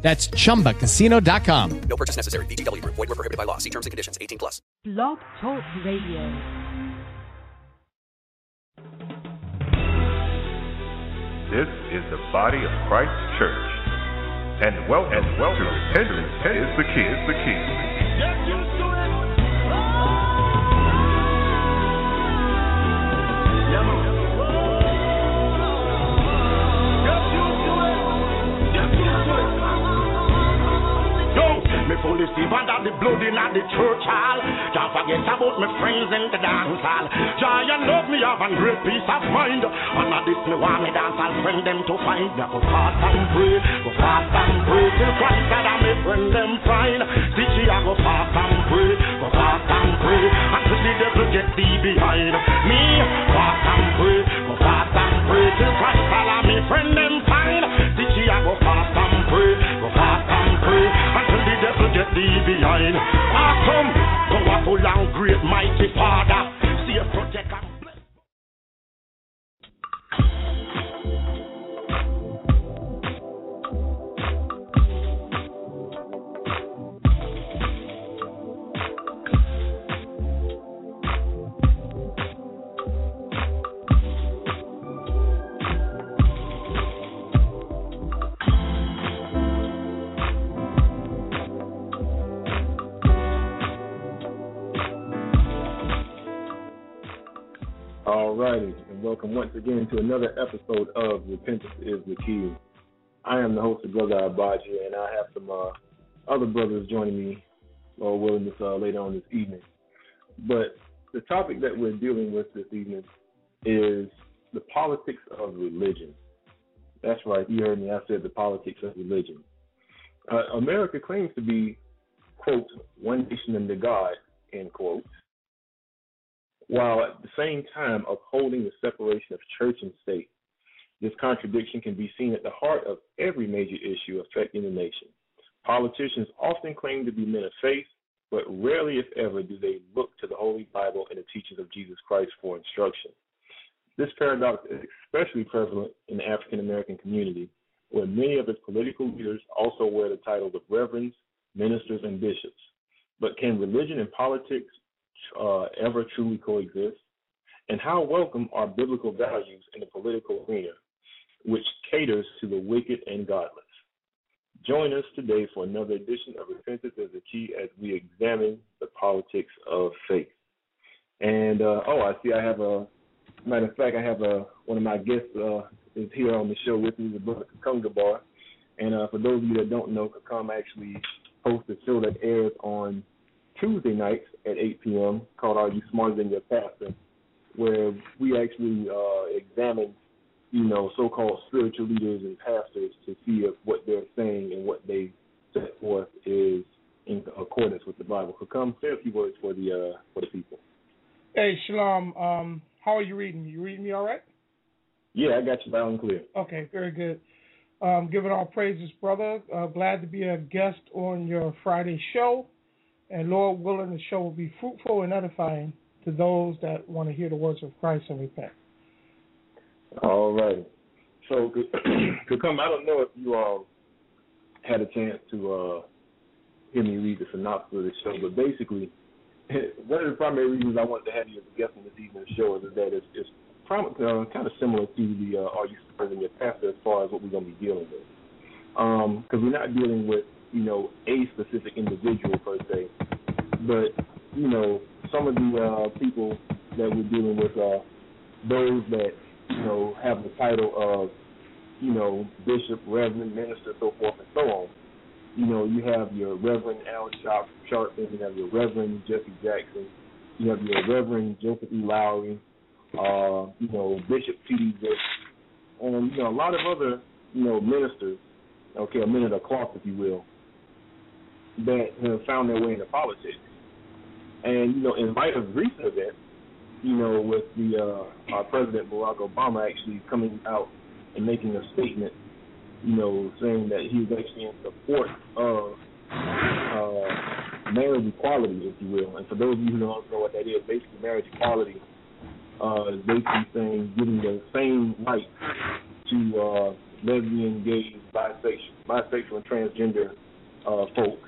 That's chumbacasino.com. No purchase necessary. VGW Group. Void were prohibited by law. See terms and conditions. 18 plus. Blog Talk Radio. This is the body of Christ Church. And welcome, and welcome to Repentance is the key. Is the key. Yo, me fully see under the blood in the church hall. Don't forget about my friends in the dance hall. And love me have a great peace of mind. And now this me want me dance hall friend them to find. Me go fast and pray, go fast and pray till Christ that I me friend them find. Stitch I go fast and pray, go fast and pray until the devil get thee behind me. Fast and pray, go fast and pray till Christ that I me friend them devil get thee behind. Awesome, powerful and great, mighty Father, save, protect and All righty, and welcome once again to another episode of Repentance is the Key. I am the host of Brother Abaji, and I have some uh, other brothers joining me, Lord willing, this, uh, later on this evening. But the topic that we're dealing with this evening is the politics of religion. That's right, you heard me. I said the politics of religion. Uh, America claims to be, quote, one nation under God, end quote while at the same time upholding the separation of church and state. This contradiction can be seen at the heart of every major issue affecting the nation. Politicians often claim to be men of faith, but rarely, if ever, do they look to the Holy Bible and the teachings of Jesus Christ for instruction. This paradox is especially prevalent in the African American community, where many of its political leaders also wear the titles of reverends, ministers, and bishops. But can religion and politics uh, ever truly coexist? And how welcome are biblical values in the political arena, which caters to the wicked and godless? Join us today for another edition of Repentance as the Key as we examine the politics of faith. And uh, oh, I see I have a matter of fact, I have a one of my guests uh, is here on the show with me, the brother Kakung Bar. And uh, for those of you that don't know, Kakam actually hosts a show that airs on Tuesday nights at 8 p.m. called Are You Smarter Than Your Pastor, where we actually uh, examine, you know, so-called spiritual leaders and pastors to see if what they're saying and what they set forth is in accordance with the Bible. So come say a few words for the uh, for the people. Hey, Shalom. Um, how are you reading? You reading me all right? Yeah, I got you loud and clear. Okay, very good. Um, giving all praises, brother. Uh, glad to be a guest on your Friday show. And Lord willing, the show will be fruitful and edifying to those that want to hear the words of Christ and repent. All right. So, to come, I don't know if you all had a chance to uh, hear me read the synopsis of the show, but basically, one of the primary reasons I wanted to have you as a guest on this evening's show is that it's, it's prom- uh, kind of similar to the uh, Are You Than Your Pastor as far as what we're going to be dealing with. Because we're not dealing with, you know, a specific individual per se, but, you know, some of the uh, people that we're dealing with are those that, you know, have the title of, you know, bishop, reverend, minister, so forth and so on. You know, you have your Reverend Al Sharp, Sharpton, you have your Reverend Jesse Jackson, you have your Reverend Joseph E. Lowery, uh, you know, Bishop T.D. Vick, and, you know, a lot of other, you know, ministers, okay, a men of cloth, if you will, that have found their way into politics. And you know, in light of recent events, you know, with the uh, our president Barack Obama actually coming out and making a statement, you know, saying that he was actually in support of uh, marriage equality, if you will. And for those of you who don't know what that is, basically marriage equality uh, is basically saying giving the same rights to uh, lesbian, gay, bisexual, bisexual, and transgender uh, folks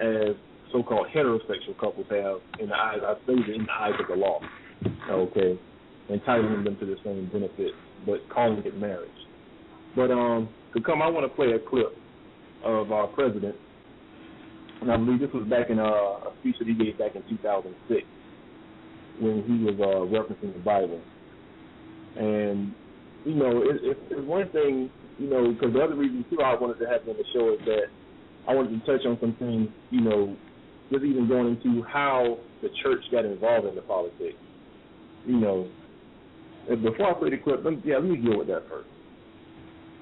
as so-called heterosexual couples have in the eyes, I say in the eyes of the law. Okay, entitling them to the same benefits, but calling it marriage. But um, to come, I want to play a clip of our president, and I believe this was back in uh, a speech that he gave back in 2006 when he was uh, referencing the Bible. And you know, it, it, it's one thing, you know, because the other reason too I wanted to have him on the show is that I wanted to touch on some things, you know, just even going into how the church got involved in the politics. You know, before I play the clip, let me, yeah, let me deal with that first.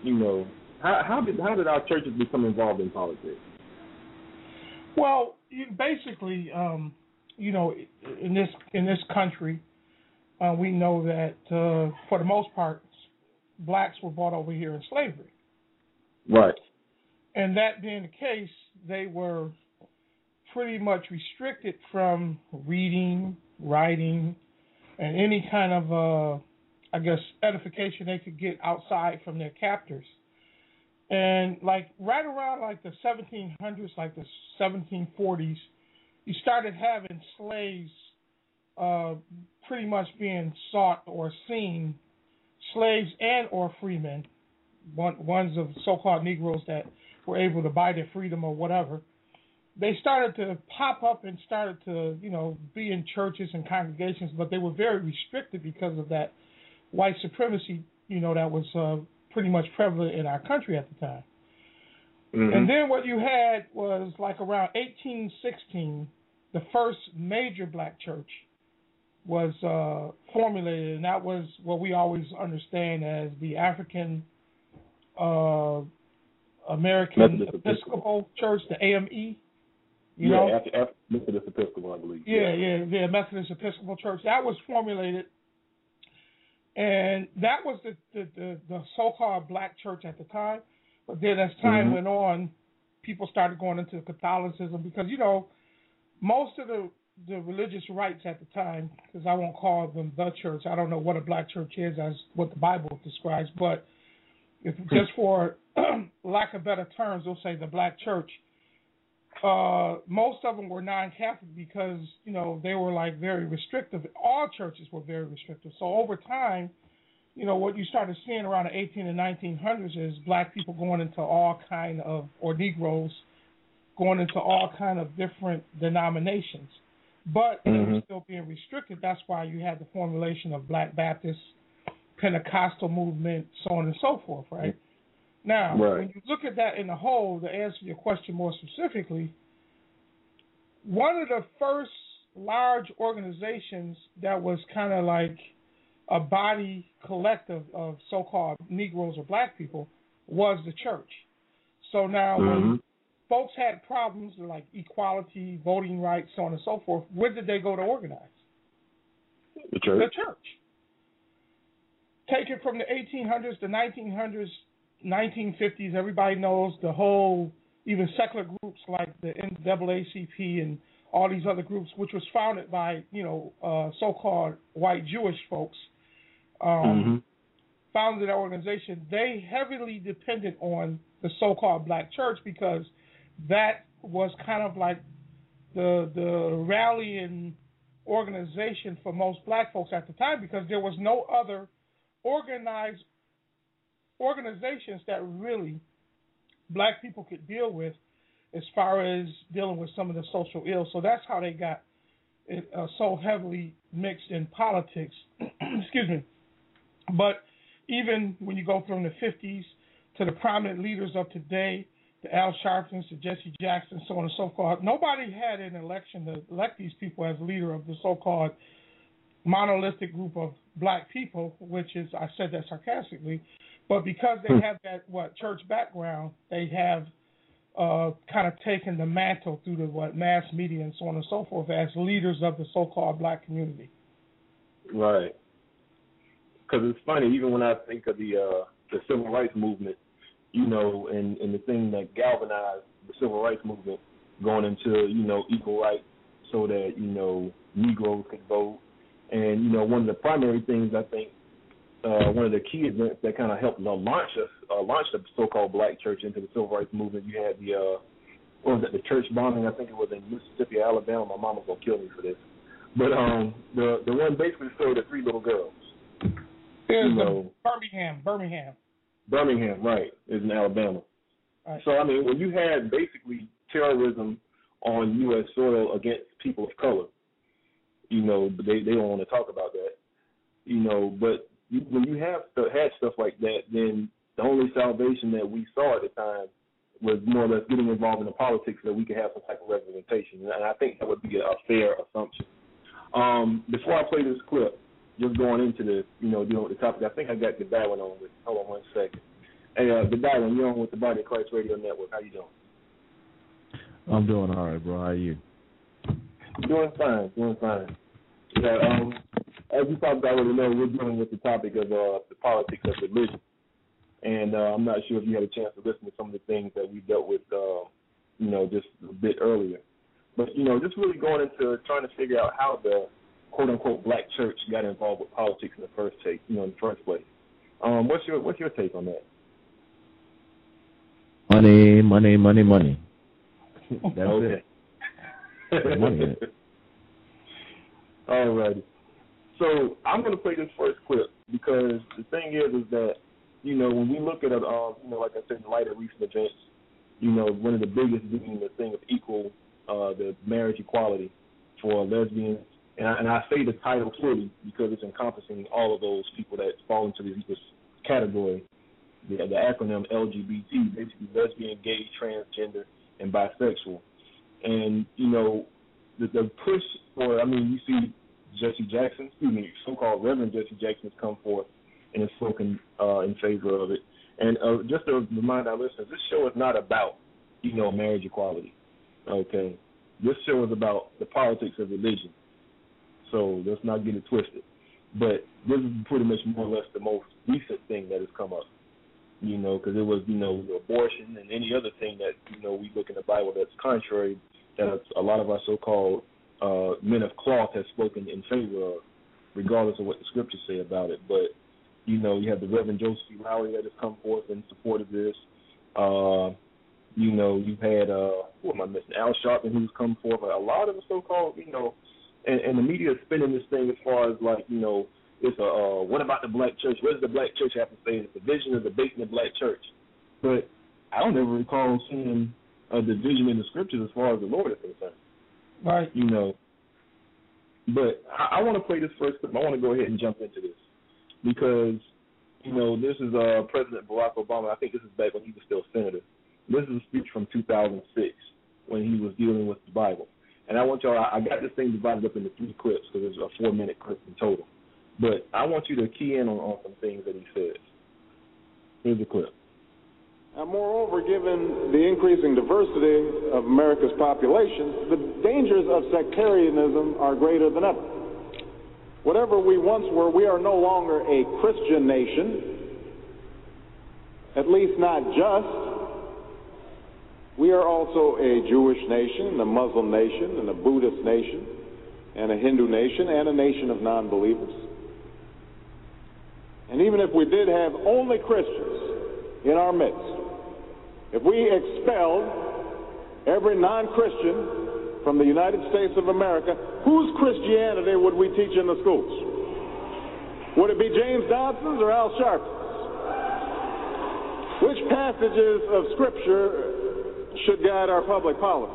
You know, how, how did how did our churches become involved in politics? Well, basically, um, you know, in this in this country, uh, we know that uh, for the most part, blacks were brought over here in slavery. Right. And that being the case, they were pretty much restricted from reading, writing, and any kind of, uh, I guess, edification they could get outside from their captors. And like right around like the 1700s, like the 1740s, you started having slaves uh, pretty much being sought or seen, slaves and or freemen, one, ones of so-called Negroes that were able to buy their freedom or whatever they started to pop up and started to, you know, be in churches and congregations, but they were very restricted because of that white supremacy, you know, that was uh, pretty much prevalent in our country at the time. Mm-hmm. And then what you had was like around 1816, the first major black church was uh, formulated, and that was what we always understand as the African uh, American Episcopal, Episcopal Church, the AME. You yeah, know? after, after Methodist Episcopal, I believe. Yeah, yeah, yeah, Methodist Episcopal Church. That was formulated, and that was the the, the, the so-called black church at the time. But then as time mm-hmm. went on, people started going into Catholicism because you know most of the the religious rights at the time, because I won't call them the church. I don't know what a black church is as what the Bible describes, but if just for lack of better terms, they'll say the black church uh, most of them were non-Catholic because you know they were like very restrictive. All churches were very restrictive. So over time, you know what you started seeing around the 18 and 1900s is black people going into all kind of or Negroes going into all kind of different denominations, but mm-hmm. they were still being restricted. That's why you had the formulation of Black Baptist, Pentecostal movement, so on and so forth, right? Now, right. when you look at that in the whole, to answer your question more specifically, one of the first large organizations that was kind of like a body collective of so-called Negroes or Black people was the church. So now, mm-hmm. when folks had problems like equality, voting rights, so on and so forth, where did they go to organize? The church. The church. Take it from the 1800s to 1900s 1950s, everybody knows the whole, even secular groups like the NAACP and all these other groups, which was founded by you know uh, so-called white Jewish folks, um, mm-hmm. founded that organization. They heavily depended on the so-called black church because that was kind of like the the rallying organization for most black folks at the time because there was no other organized organizations that really black people could deal with as far as dealing with some of the social ills. So that's how they got it, uh, so heavily mixed in politics. Excuse me. But even when you go from the 50s to the prominent leaders of today, the Al Sharptons, the Jesse Jackson, so on and so forth, nobody had an election to elect these people as leader of the so-called monolithic group of black people, which is, I said that sarcastically, but because they hmm. have that what church background, they have uh, kind of taken the mantle through the what mass media and so on and so forth as leaders of the so-called black community. Right. Because it's funny, even when I think of the uh, the civil rights movement, you know, and and the thing that galvanized the civil rights movement going into you know equal rights, so that you know Negroes could vote, and you know one of the primary things I think uh, one of the key events that kind of helped launch us, uh, launch the so-called black church into the civil rights movement. You had the, uh, what was it, the church bombing? I think it was in Mississippi, Alabama. My mama's gonna kill me for this, but um, the the one basically showed the three little girls. There's You know. Birmingham, Birmingham. Birmingham, right, is in Alabama. Right. So I mean, when you had basically terrorism on U.S. soil against people of color, you know, but they they don't want to talk about that, you know. But you, when you have had stuff like that, then the only salvation that we saw at the time was more or less getting involved in the politics so that we could have some type of representation, and I think that would be a, fair assumption. Um, before I play this clip, just going into the, you know, dealing with the topic, I think I got the one on with. Hold on one second. Hey, uh, the one you're on with the Body of Christ Radio Network. How you doing? I'm doing all right, bro. How are you? Doing fine, doing fine. Yeah, um, as you probably already know, we're dealing with the topic of uh, the politics of religion, and uh, I'm not sure if you had a chance to listen to some of the things that we dealt with, uh, you know, just a bit earlier. But you know, just really going into trying to figure out how the quote unquote black church got involved with politics in the first take, you know, in the first place. Um, what's your what's your take on that? Money, money, money, money. That's okay. it. Money. All righty. So I'm going to play this first clip because the thing is, is that you know when we look at it, um, you know, like I said, in light of recent events, you know, one of the biggest being the thing of equal, uh, the marriage equality for lesbians, and I, and I say the title clearly because it's encompassing all of those people that fall into this, this category. The, the acronym LGBT, basically lesbian, gay, transgender, and bisexual. And you know, the, the push for, I mean, you see Jesse Jackson, excuse me, so-called Reverend Jesse Jackson has come forth and has spoken uh, in favor of it. And uh, just to remind our listeners, this show is not about, you know, marriage equality. Okay, this show is about the politics of religion. So let's not get it twisted. But this is pretty much more or less the most recent thing that has come up. You know, because it was, you know, abortion and any other thing that you know we look in the Bible that's contrary that a lot of our so-called uh, men of cloth have spoken in favor of, regardless of what the scriptures say about it. But you know, you have the Reverend Joseph E. Lowery that has come forth in support of this. Uh, you know, you've had uh, who am I missing? Al Sharpton who's come forth. A lot of the so-called, you know, and, and the media is spinning this thing as far as like, you know, it's a uh, what about the black church? What does the black church have to say? It's a division or debate in the black church. But I don't ever recall seeing a division in the scriptures as far as the Lord is concerned. Right. You know. But I, I want to play this first clip. I want to go ahead and jump into this because you know this is uh, President Barack Obama. I think this is back when he was still senator. This is a speech from 2006 when he was dealing with the Bible. And I want y'all. I, I got this thing divided up into three clips because it's a four-minute clip in total. But I want you to key in on, on some things that he says. Here's a clip. And moreover, given the increasing diversity of America's population, the dangers of sectarianism are greater than ever. Whatever we once were, we are no longer a Christian nation, at least not just. We are also a Jewish nation, a Muslim nation, and a Buddhist nation, and a Hindu nation, and a nation of non believers. And even if we did have only Christians in our midst, if we expelled every non Christian from the United States of America, whose Christianity would we teach in the schools? Would it be James Dobson's or Al Sharpton's? Which passages of Scripture should guide our public policy?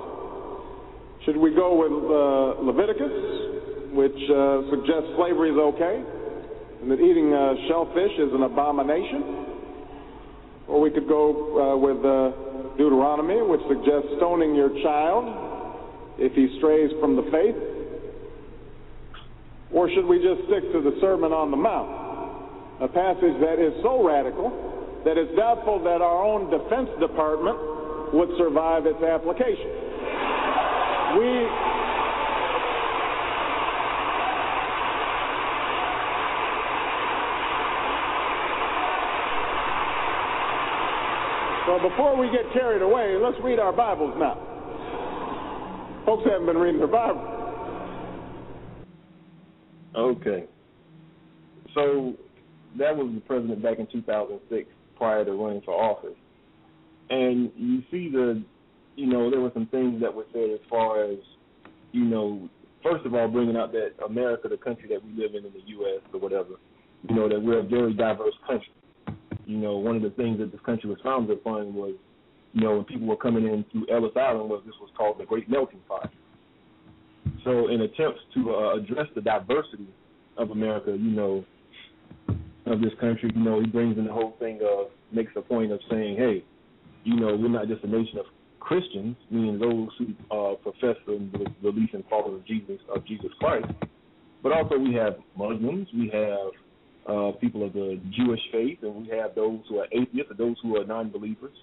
Should we go with uh, Leviticus, which uh, suggests slavery is okay, and that eating uh, shellfish is an abomination? Or we could go uh, with uh, Deuteronomy, which suggests stoning your child if he strays from the faith. Or should we just stick to the Sermon on the Mount, a passage that is so radical that it's doubtful that our own Defense Department would survive its application. We Before we get carried away, let's read our Bibles now. Folks haven't been reading their Bible. Okay. So that was the president back in 2006 prior to running for office. And you see the, you know, there were some things that were said as far as, you know, first of all, bringing out that America, the country that we live in in the U.S. or whatever, you know, that we're a very diverse country. You know, one of the things that this country was founded upon was, you know, when people were coming in through Ellis Island, was this was called the Great Melting Pot. So, in attempts to uh, address the diversity of America, you know, of this country, you know, he brings in the whole thing of makes a point of saying, hey, you know, we're not just a nation of Christians, meaning those who uh, profess the belief and follow of Jesus of Jesus Christ, but also we have Muslims, we have uh, people of the Jewish faith, and we have those who are atheists, and those who are non-believers.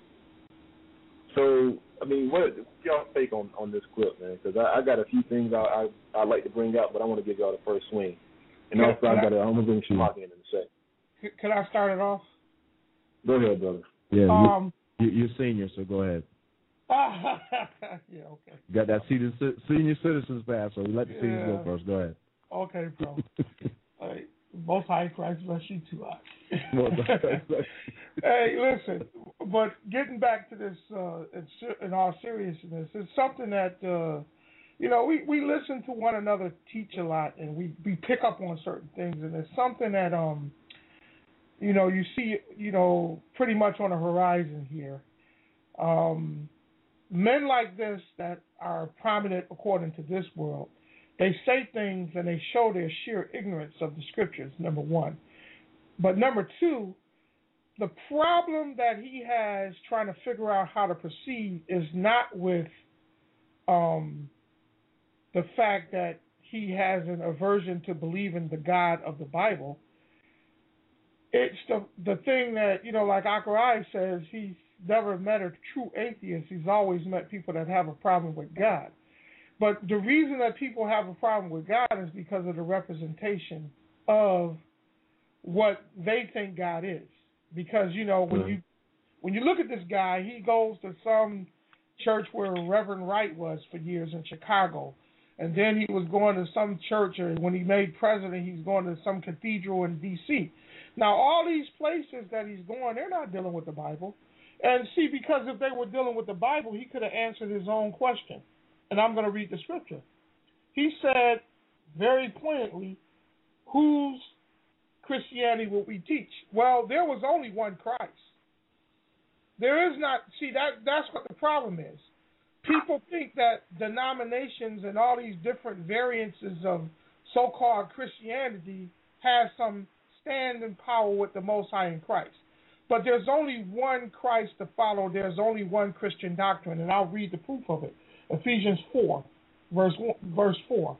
So, I mean, what y'all take on on this clip, man? Because I, I got a few things I I I like to bring up, but I want to give y'all the first swing. And Can- also, I I- got to I'm gonna bring Shamaki in in a sec. C- Can I start it off? Go ahead, brother. Yeah, Um, you, you, you're senior, so go ahead. yeah, okay. Got that senior, senior citizens pass, so we let the seniors go first. Go ahead. Okay, bro. All right. Most high Christ bless you too. Ike. Most High Christ bless hey, listen, but getting back to this uh, in all seriousness, it's something that uh, you know we we listen to one another teach a lot, and we we pick up on certain things, and it's something that um you know you see you know pretty much on the horizon here. Um, men like this that are prominent according to this world they say things and they show their sheer ignorance of the scriptures, number one. But number two, the problem that he has trying to figure out how to proceed is not with um, the fact that he has an aversion to believing the God of the Bible. It's the the thing that you know, like Akarai says, he's never met a true atheist. He's always met people that have a problem with God. But the reason that people have a problem with God is because of the representation of what they think God is. Because you know when you when you look at this guy, he goes to some church where Reverend Wright was for years in Chicago, and then he was going to some church, or when he made president, he's going to some cathedral in D.C. Now all these places that he's going, they're not dealing with the Bible. And see, because if they were dealing with the Bible, he could have answered his own question. And I'm going to read the scripture. He said very poignantly, Whose Christianity will we teach? Well, there was only one Christ. There is not, see, that that's what the problem is. People think that denominations and all these different variances of so called Christianity has some stand and power with the Most High in Christ. But there's only one Christ to follow. There's only one Christian doctrine, and I'll read the proof of it. Ephesians 4, verse verse 4.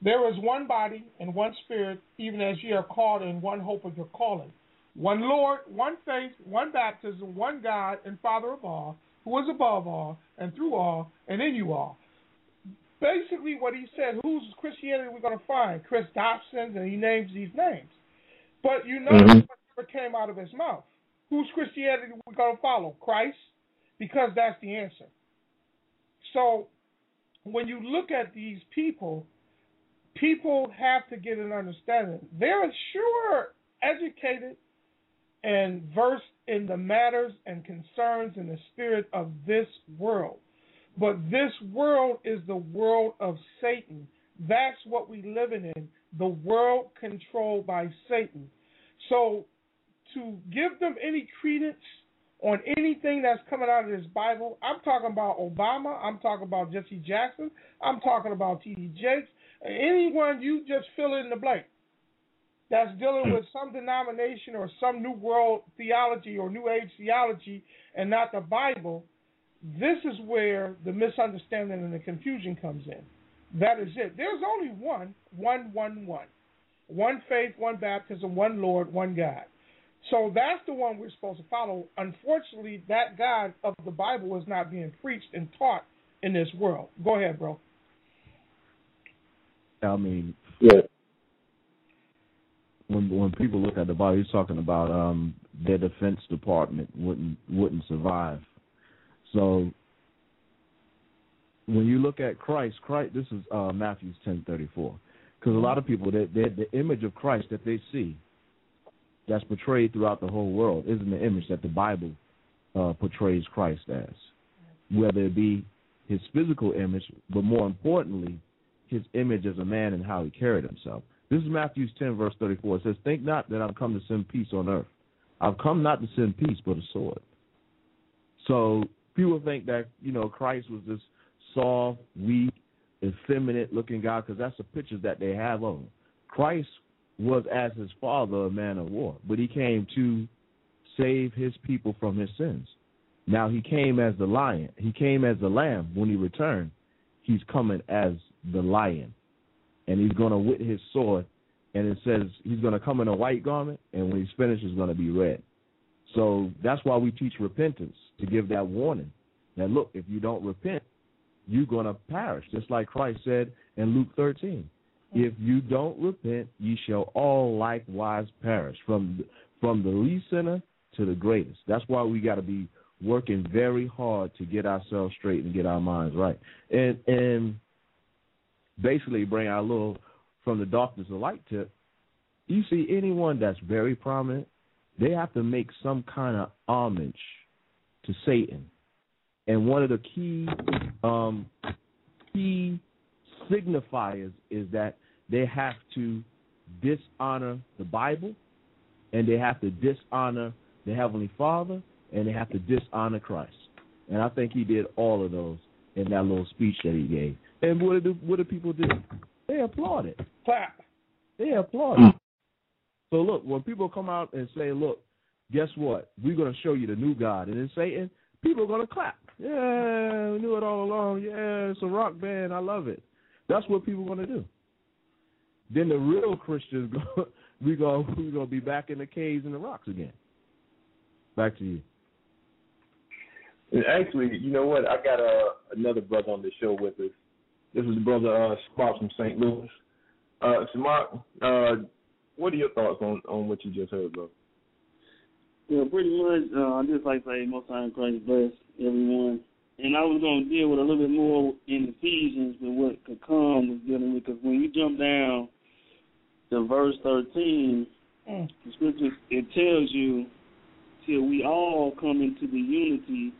There is one body and one spirit, even as ye are called in one hope of your calling. One Lord, one faith, one baptism, one God and Father of all, who is above all and through all and in you all. Basically, what he said, whose Christianity we're going to find? Chris Dobson's, and he names these names. But you know Mhm. what never came out of his mouth. Whose Christianity we're going to follow? Christ, because that's the answer. So when you look at these people, people have to get an understanding. They're sure educated and versed in the matters and concerns in the spirit of this world. But this world is the world of Satan. That's what we living in. The world controlled by Satan. So to give them any credence on anything that's coming out of this Bible, I'm talking about Obama, I'm talking about Jesse Jackson, I'm talking about T.D. Jakes, anyone you just fill in the blank that's dealing with some denomination or some new world theology or new age theology and not the Bible, this is where the misunderstanding and the confusion comes in. That is it. There's only one, one, one, one. One faith, one baptism, one Lord, one God. So that's the one we're supposed to follow. Unfortunately, that God of the Bible is not being preached and taught in this world. Go ahead, bro. I mean, Yeah. when when people look at the Bible, he's talking about um their defense department wouldn't wouldn't survive. So when you look at Christ, Christ this is uh Matthew ten thirty four. Because a lot of people that the image of Christ that they see that's portrayed throughout the whole world isn't the image that the Bible uh, portrays Christ as. Whether it be his physical image, but more importantly, his image as a man and how he carried himself. This is Matthew 10, verse 34. It says, Think not that I've come to send peace on earth. I've come not to send peace, but a sword. So people think that, you know, Christ was this soft, weak, effeminate looking God because that's the pictures that they have of him. Christ was, as his father, a man of war, but he came to save his people from his sins. Now he came as the lion. He came as the lamb. When he returned, he's coming as the lion. And he's going to with his sword. And it says he's going to come in a white garment. And when he's finished, it's going to be red. So that's why we teach repentance to give that warning that, look, if you don't repent, you're going to perish. Just like Christ said in Luke 13. If you don't repent, ye shall all likewise perish, from from the least sinner to the greatest. That's why we got to be working very hard to get ourselves straight and get our minds right, and and basically bring our little from the darkness to light tip. You see anyone that's very prominent, they have to make some kind of homage to Satan, and one of the key um, key signifiers is that they have to dishonor the Bible and they have to dishonor the Heavenly Father and they have to dishonor Christ. And I think he did all of those in that little speech that he gave. And what do what do people do? They applaud it. Clap. They applaud it. So look, when people come out and say, "Look, guess what? We're going to show you the new God," and then Satan, people are going to clap. Yeah, we knew it all along. Yeah, it's a rock band. I love it. That's what people are going to do. Then the real Christians, go, we go, we gonna be back in the caves and the rocks again. Back to you. And actually, you know what? I got uh, another brother on the show with us. This is brother uh, Sparks from St. Louis. Uh, Smart, uh, what are your thoughts on, on what you just heard, bro? Yeah, pretty much. Uh, I just like to say, most time Christ bless everyone. And I was going to deal with a little bit more in Ephesians with what could come was dealing with, because when you jump down to verse 13, Mm. the scripture, it tells you till we all come into the unity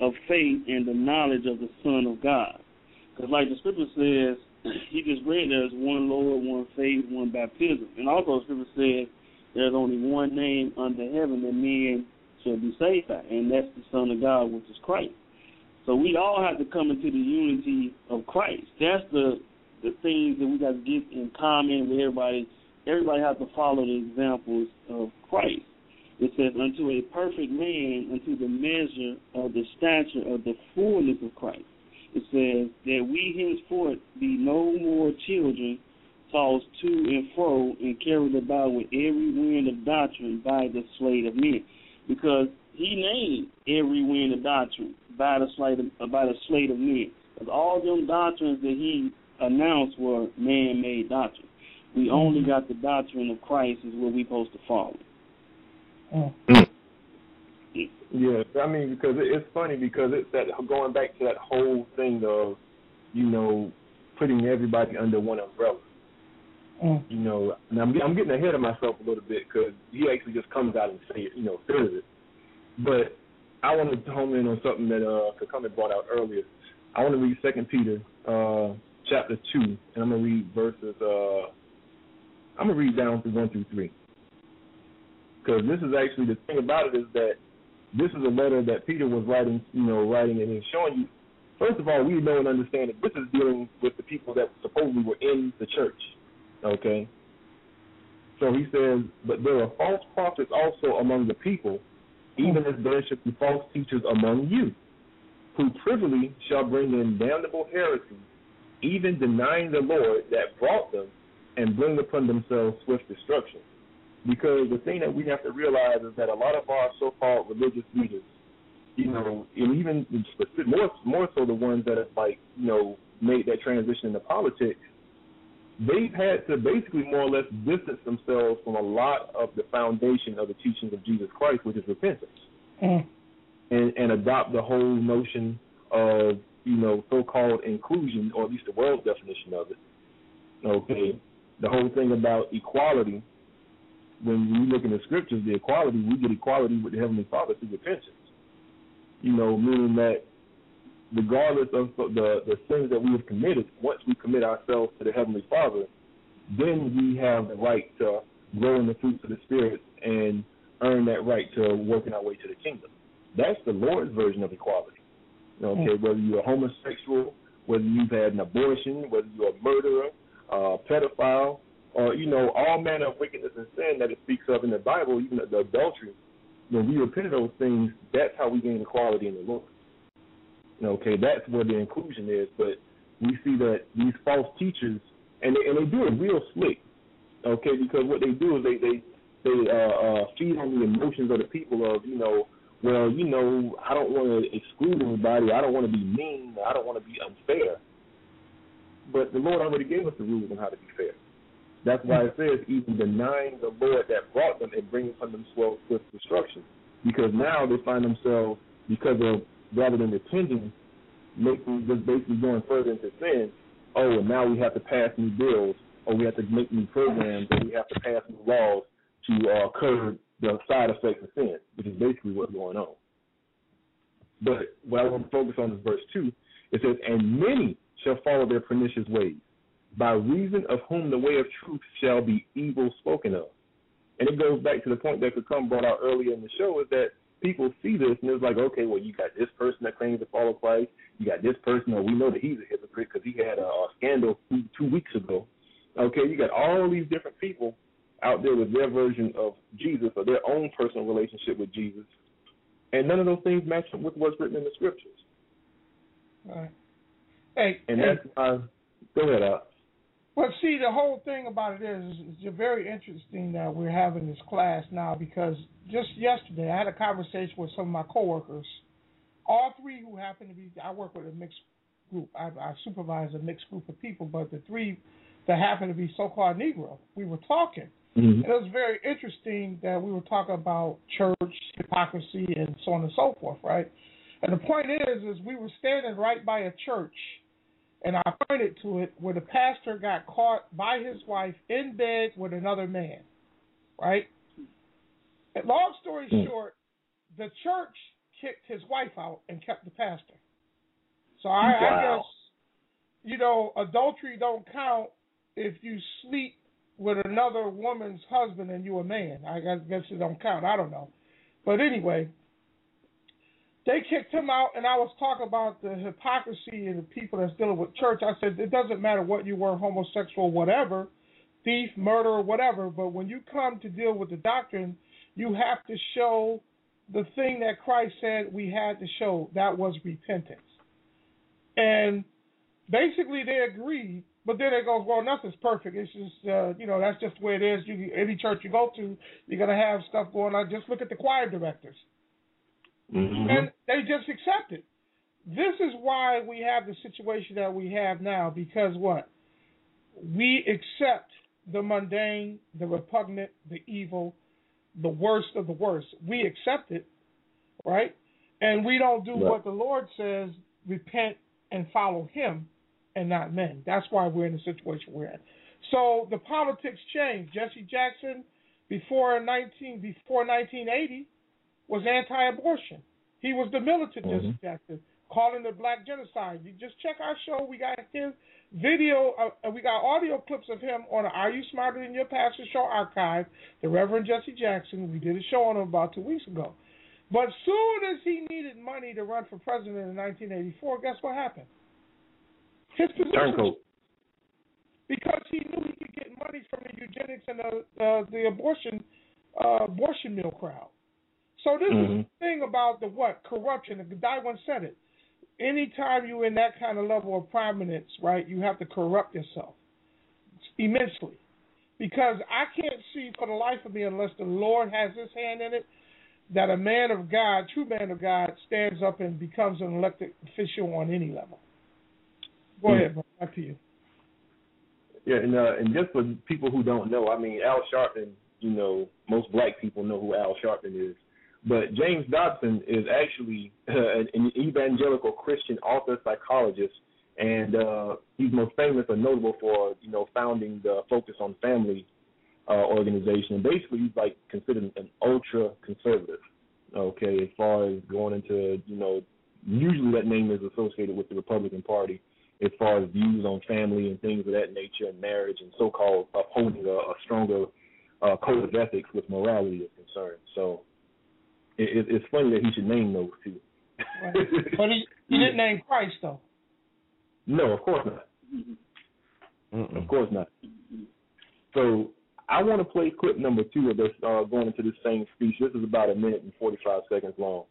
of faith and the knowledge of the Son of God. Because like the scripture says, he just read there's one Lord, one faith, one baptism. And also the scripture says there's only one name under heaven that men shall be saved by, and that's the Son of God, which is Christ. So we all have to come into the unity of Christ. That's the the things that we got to get in common with everybody. Everybody has to follow the examples of Christ. It says, unto a perfect man, unto the measure of the stature of the fullness of Christ. It says that we henceforth be no more children, tossed to and fro and carried about with every wind of doctrine by the sleight of men. Because he named every wind of doctrine by the sleight of, uh, by the sleight of men. Because all them doctrines that he announced were man-made doctrines. We mm-hmm. only got the doctrine of Christ is what we supposed to follow. Mm-hmm. Yeah, I mean because it, it's funny because it's that going back to that whole thing of, you know, putting everybody under one umbrella. Mm. You know, and I'm I'm getting ahead of myself a little bit because he actually just comes out and say it, you know, says it. But I want to home in on something that uh Kakame brought out earlier. I want to read Second Peter uh chapter two, and I'm gonna read verses uh I'm gonna read down through one through three. Because this is actually the thing about it is that this is a letter that Peter was writing, you know, writing and he's showing you. First of all, we know and understand that this is dealing with the people that supposedly were in the church. Okay. So he says, but there are false prophets also among the people, even as there should be false teachers among you, who privily shall bring in damnable heresies, even denying the Lord that brought them, and bring upon themselves swift destruction. Because the thing that we have to realize is that a lot of our so-called religious leaders, you know, and even more more so the ones that have like you know made that transition into politics, they've had to basically more or less distance themselves from a lot of the foundation of the teachings of Jesus Christ, which is repentance, Mm. and, and adopt the whole notion of you know so-called inclusion, or at least the world's definition of it. Okay, the whole thing about equality. When we look in the scriptures, the equality we get equality with the heavenly Father through repentance. You know, meaning that regardless of the the sins that we have committed, once we commit ourselves to the heavenly Father, then we have the right to grow in the fruits of the Spirit and earn that right to working our way to the kingdom. That's the Lord's version of equality. Okay, whether you're a homosexual, whether you've had an abortion, whether you're a murderer, uh, pedophile, or you know all manner of wickedness and sin that it speaks of in the Bible, even the adultery. When we repent of those things, that's how we gain equality in the Lord. Okay, that's where the inclusion is. But we see that these false teachers, and they, and they do it real slick. Okay, because what they do is they they they uh, uh, feed on the emotions of the people of you know, well you know I don't want to exclude anybody, I don't want to be mean, I don't want to be unfair. But the Lord already gave us the rules on how to be fair. That's why it says even denying the Lord that brought them and bringing upon themselves swift destruction. Because now they find themselves because of rather than repenting, making just basically going further into sin. Oh, and now we have to pass new bills, or we have to make new programs, or we have to pass new laws to uh, curb the side effects of sin, which is basically what's going on. But what I want to focus on is verse two. It says, "And many shall follow their pernicious ways, by reason of whom the way of truth shall be evil spoken of." And it goes back to the point that could come brought out earlier in the show is that people see this and it's like, okay, well, you got this person that claims to follow Christ, you got this person, or we know that he's a hypocrite because he had a, a scandal two, two weeks ago. Okay, you got all these different people out there with their version of Jesus or their own personal relationship with Jesus, and none of those things match up with what's written in the scriptures. Right. Hey, And hey, that's why. Go ahead, Al. Well, see, the whole thing about it is, it's very interesting that we're having this class now because just yesterday I had a conversation with some of my coworkers, all three who happen to be. I work with a mixed group. I, I supervise a mixed group of people, but the three that happen to be so-called Negro, we were talking. Mm-hmm. And it was very interesting that we were talking about church hypocrisy and so on and so forth, right? And the point is, is we were standing right by a church, and I pointed to it where the pastor got caught by his wife in bed with another man, right? And long story Mm. short, the church kicked his wife out and kept the pastor. So I, I guess, you know, adultery don't count if you sleep with another woman's husband and you a man. I guess guess it don't count. I don't know. But anyway, they kicked him out, and I was talking about the hypocrisy and the people that's dealing with church. I said it doesn't matter what you were, homosexual, whatever, thief, murderer, whatever. But when you come to deal with the doctrine, you have to show the thing that Christ said we had to show. That was repentance. And basically, they agreed. But then it goes, well, nothing's perfect. It's just, uh, you know, that's just the way it is. You, any church you go to, you're gonna have stuff going on. Just look at the choir directors Mm-hmm. and they just accept it. This is why we have the situation that we have now because what? We accept the mundane, the repugnant, the evil, the worst of the worst. We accept it, right? And we don't do Right. what the Lord says, repent and follow him and not men. That's why we're in the situation we're in. So the politics changed. Jesse Jackson before 19 before 1980 was anti-abortion. He was the militant Jesse Jackson, calling it black genocide. You just check our show. We got his video. Uh, we got audio clips of him on the Are You Smarter Than Your Pastor show archive. The Reverend Jesse Jackson. We did a show on him about two weeks ago. But soon as he needed money to run for president in 1984, guess what happened? His position Turncoat. because he knew he could get money from the eugenics and the uh, the abortion uh, abortion mill crowd. So this is Mhm. the thing about the what corruption. The guy once said it. Anytime you're in that kind of level of prominence, right, you have to corrupt yourself immensely. because I can't see for the life of me unless the Lord has His hand in it that a man of God, true man of God, stands up and becomes an elected official on any level. Go Mm. ahead, bro. back to you. Yeah, and uh, and just for people who don't know, I mean, Al Sharpton. You know, most black people know who Al Sharpton is, but James Dobson is actually uh, an evangelical Christian author, psychologist, and uh, he's most famous or notable for you know founding the Focus on Family uh, organization. Basically, he's like considered an ultra conservative. Okay, as far as going into you know, usually that name is associated with the Republican Party as far as views on family and things of that nature and marriage and so-called upholding a, a stronger uh, code of ethics with morality is concerned. So it, it, it's funny that he should name those two. Right. But he, he didn't name Christ though. No, of course not. Of course not. So I want to play clip number two of this uh, going into this same speech. This is about a minute and 45 seconds long.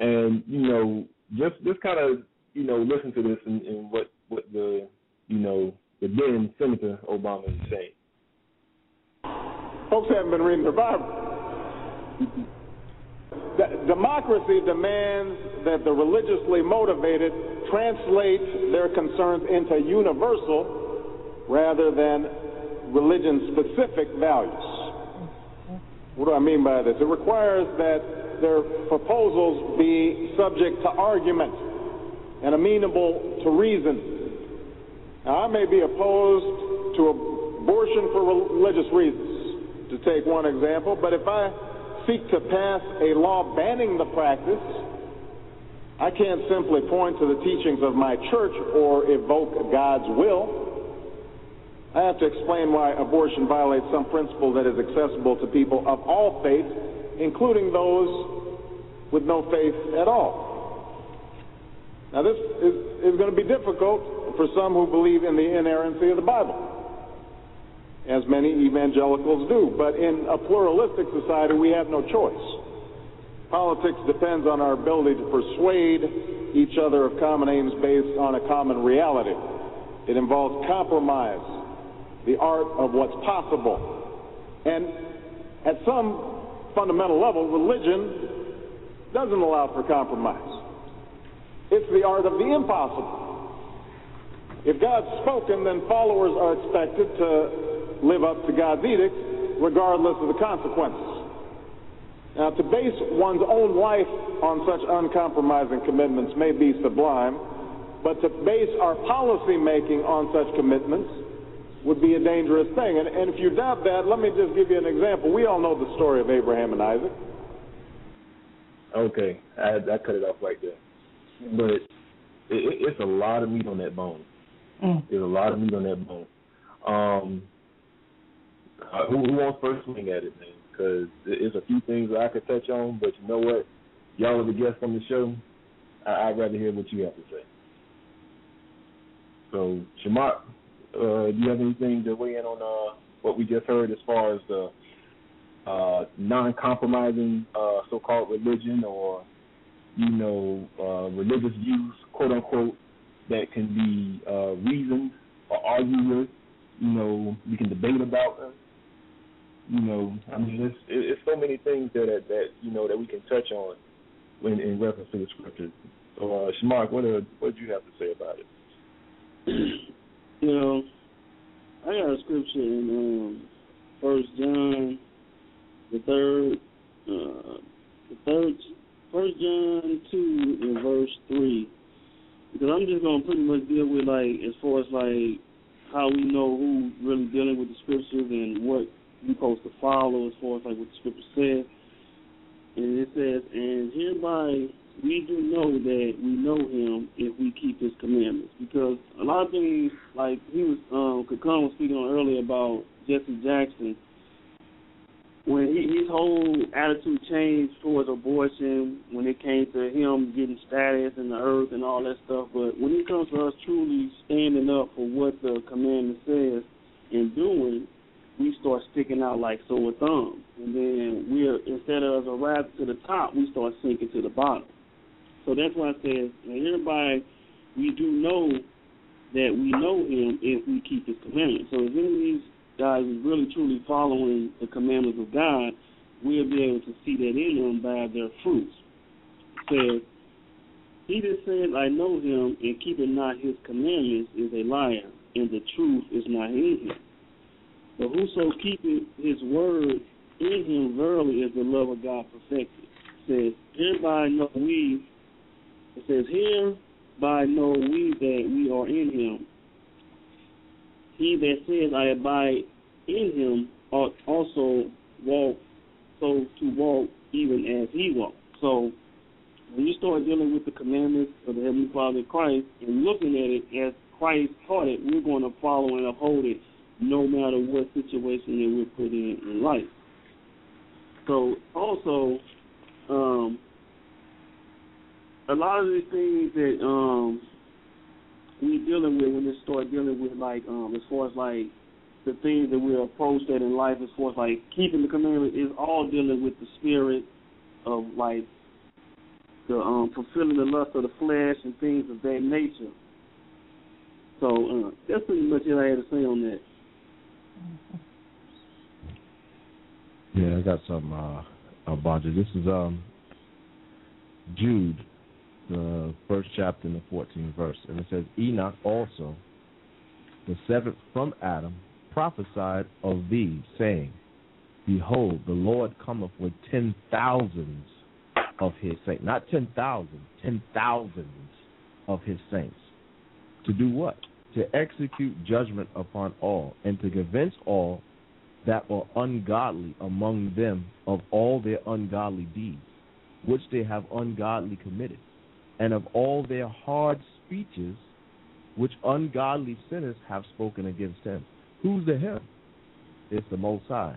And, you know, just just kind of, you know, listen to this and, and what, what the, you know, the then Senator Obama is saying. Folks haven't been reading the Bible. D- democracy demands that the religiously motivated translate their concerns into universal rather than religion specific values. What do I mean by this? It requires that their proposals be subject to argument and amenable to reason. Now, I may be opposed to abortion for religious reasons, to take one example, but if I seek to pass a law banning the practice, I can't simply point to the teachings of my church or evoke God's will. I have to explain why abortion violates some principle that is accessible to people of all faiths, including those with no faith at all. Now, this is, is going to be difficult for some who believe in the inerrancy of the Bible, as many evangelicals do. But in a pluralistic society, we have no choice. Politics depends on our ability to persuade each other of common aims based on a common reality. It involves compromise, the art of what's possible. And at some fundamental level, religion doesn't allow for compromise. It's the art of the impossible. If God's spoken, then followers are expected to live up to God's edict, regardless of the consequences. Now, to base one's own life on such uncompromising commitments may be sublime, but to base our policy making on such commitments would be a dangerous thing. And, and if you doubt that, let me just give you an example. We all know the story of Abraham and Isaac. Okay, I, I cut it off right there. But it, it, it's a lot of meat on that bone. Mm. There's a lot of meat on that bone. Um, uh, who, who wants first swing at it, man? Because there's a few things that I could touch on, but you know what? Y'all are the guests on the show. I, I'd rather hear what you have to say. So, Shamar, uh, do you have anything to weigh in on uh, what we just heard as far as the uh, non-compromising uh, so-called religion or you know uh, religious views, quote unquote, that can be uh, reasoned or argued with? You know, we can debate about them. You know, I mean, it's it's so many things that that, you know that we can touch on in, in reference to the scriptures. So, uh, Shamark, what uh, what do you have to say about it? you know, I got a scripture in um, First John, the third, uh, the third, First John two and verse three, because I'm just gonna pretty much deal with like as far as like how we know who really dealing with the scriptures and what we supposed to follow as far as like what the scripture says. And it says, and hereby we do know that we know him if we keep his commandments. Because a lot of things, like he was, um, Kakan was speaking on earlier about Jesse Jackson, when he, his whole attitude changed towards abortion, when it came to him getting status in the earth and all that stuff. But when it comes to us truly standing up for what the commandment says and doing, we start sticking out like sore thumbs. And then we're instead of a rise to the top, we start sinking to the bottom. So that's why it says, and hereby we do know that we know him if we keep his commandments. So if any of these guys is really truly following the commandments of God, we'll be able to see that in them by their fruits. It says, He that says, I know him, and keepeth not his commandments, is a liar, and the truth is not in him. But whoso keepeth his word in him, verily is the love of God perfected. It says, Hereby know we, it says, Hereby know we that we are in him. He that says, I abide in him, ought also walk so to walk even as he walked. So when you start dealing with the commandments of the Heavenly Father Christ and looking at it as Christ taught it, we're going to follow and uphold it no matter what situation that we're put in in life. So also, um, a lot of the things that um, we're dealing with when we start dealing with like um, as far as like the things that we're approached at in life as far as like keeping the commandment is all dealing with the spirit of like the um fulfilling the lust of the flesh and things of that nature. So uh, that's pretty much what I had to say on that. Yeah, I got some uh about you. This is um Jude, the first chapter in the fourteenth verse, and it says Enoch also, the seventh from Adam, prophesied of thee, saying, Behold, the Lord cometh with ten thousands of his saints. Not ten thousand, ten thousands of his saints. To do what? To execute judgment upon all, and to convince all that were ungodly among them of all their ungodly deeds, which they have ungodly committed, and of all their hard speeches, which ungodly sinners have spoken against him. Who's the him? It's the Most High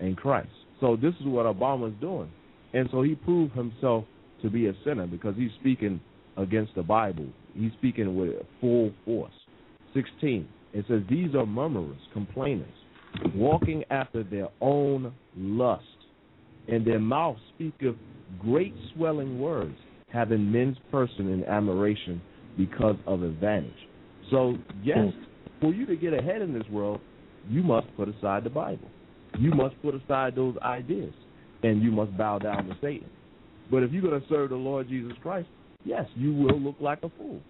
and Christ. So this is what Obama's doing. And so he proved himself to be a sinner because he's speaking against the Bible. He's speaking with full force. 16. It says, These are murmurers, complainers, walking after their own lust, and their mouth speaketh great swelling words, having men's person in admiration because of advantage. So, yes, for you to get ahead in this world, you must put aside the Bible. You must put aside those ideas, and you must bow down to Satan. But if you're going to serve the Lord Jesus Christ, yes, you will look like a fool.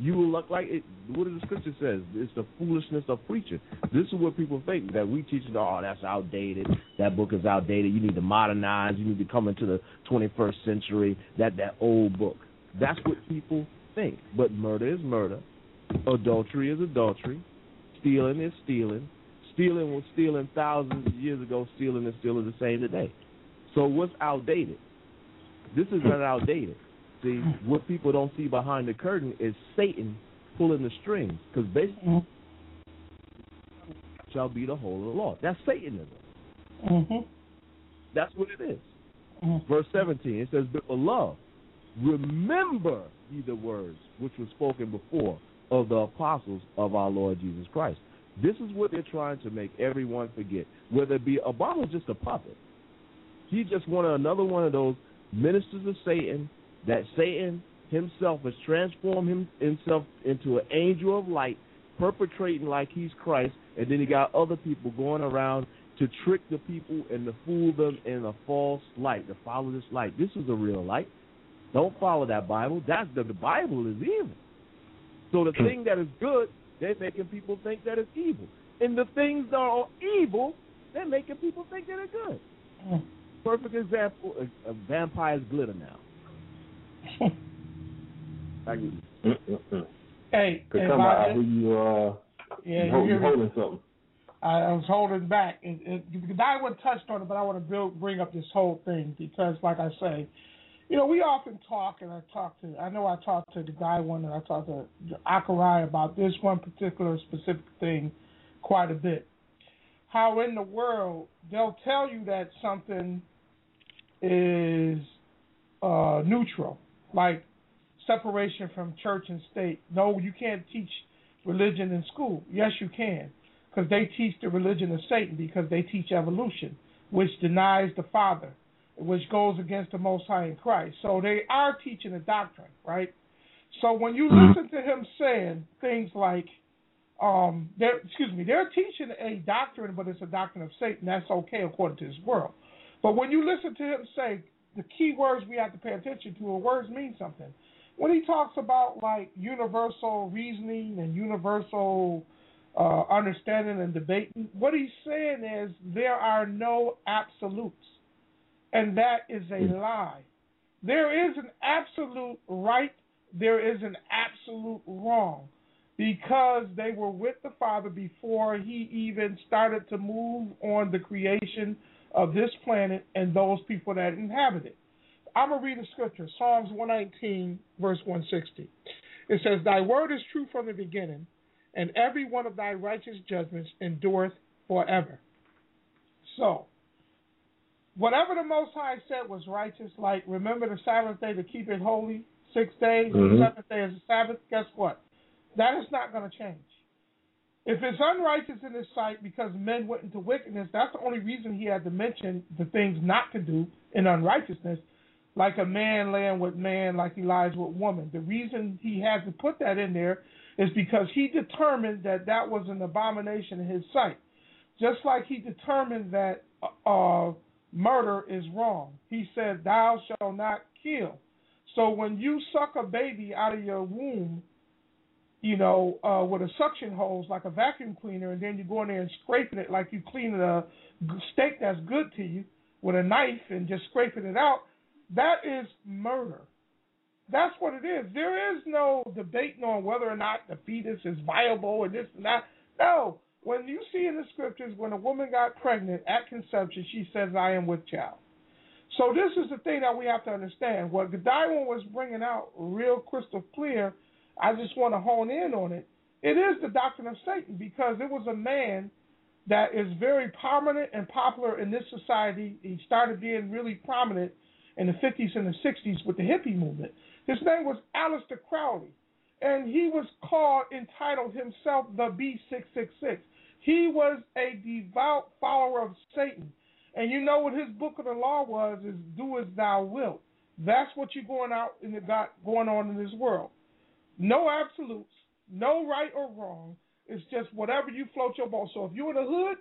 You will look like it. What does the scripture says? It's the foolishness of preaching. This is what people think that we teach. Oh, that's outdated. That book is outdated. You need to modernize. You need to come into the 21st century. That that old book. That's what people think. But murder is murder. Adultery is adultery. Stealing is stealing. Stealing was stealing thousands of years ago. Stealing is still the same today. So what's outdated? This is not outdated. See, what people don't see behind the curtain is Satan pulling the strings, because basically shall be the whole of the law. That's Satanism. Mm-hmm. That's what it is. Verse 17, it says, But beloved, remember ye the words which were spoken before of the apostles of our Lord Jesus Christ. This is what they're trying to make everyone forget. Whether it be Obama's just a puppet. He just wanted another one of those ministers of Satan that Satan himself has transformed himself into an angel of light, perpetrating like he's Christ, and then he got other people going around to trick the people and to fool them in a false light, to follow this light. This is a real light. Don't follow that Bible. That's the, the Bible is evil. So the hmm. thing that is good, they're making people think that it's evil. And the things that are evil, they're making people think that they're good. Hmm. Perfect example, a, a vampire's glitter now. I. Hey, Cause come out, Roger. you uh, Yeah, you, you hold, you me? holding something. I, I was holding back. It, because I would touched on it, but I want to build, bring up this whole thing because, like I say, you know, we often talk, and I talk to, I know I talked to the guy one, and I talked to Akarai about this one particular specific thing quite a bit. How in the world they'll tell you that something is uh, neutral, like separation from church and state. No, you can't teach religion in school. Yes, you can, because they teach the religion of Satan because they teach evolution, which denies the Father, which goes against the Most High in Christ. So they are teaching a doctrine, right? So when you listen to him saying things like, um, they're excuse me, they're teaching a doctrine, but it's a doctrine of Satan. That's okay according to this world. But when you listen to him say the key words we have to pay attention to, or words mean something. When he talks about like universal reasoning and universal uh, understanding and debating, what he's saying is there are no absolutes, and that is a lie. There is an absolute right, there is an absolute wrong because they were with the Father before he even started to move on the creation of this planet and those people that inhabit it. I'm going to read the scripture Psalms 119, verse 160. It says, Thy word is true from the beginning, and every one of thy righteous judgments endureth forever. So, whatever the Most High said was righteous, like remember the Sabbath day to keep it holy, six days, Mhm. the seventh day is the Sabbath, guess what? That is not going to change. If it's unrighteous in his sight because men went into wickedness, that's the only reason he had to mention the things not to do in unrighteousness, like a man laying with man, like he lies with woman. The reason he had to put that in there is because he determined that that was an abomination in his sight. Just like he determined that uh, murder is wrong. He said, Thou shalt not kill. So when you suck a baby out of your womb, you know, uh, with a suction hose like a vacuum cleaner, and then you go in there and scraping it like you cleaning a steak that's good to you with a knife and just scraping it out, that is murder. That's what it is. There is no debating on whether or not the fetus is viable and this and that. No. When you see in the scriptures, when a woman got pregnant at conception, she says, I am with child. So this is the thing that we have to understand. What Godiwin was bringing out real crystal clear, I just want to hone in on it. It is the doctrine of Satan because it was a man that is very prominent and popular in this society. He started being really prominent in the 50s and the 60s with the hippie movement. His name was Aleister Crowley, and he was called, entitled himself the B666. He was a devout follower of Satan. And you know what his book of the law was is do as thou wilt. That's what you're going out the got going on in this world. No absolutes, no right or wrong. It's just whatever you float your boat. So if you're in the hood,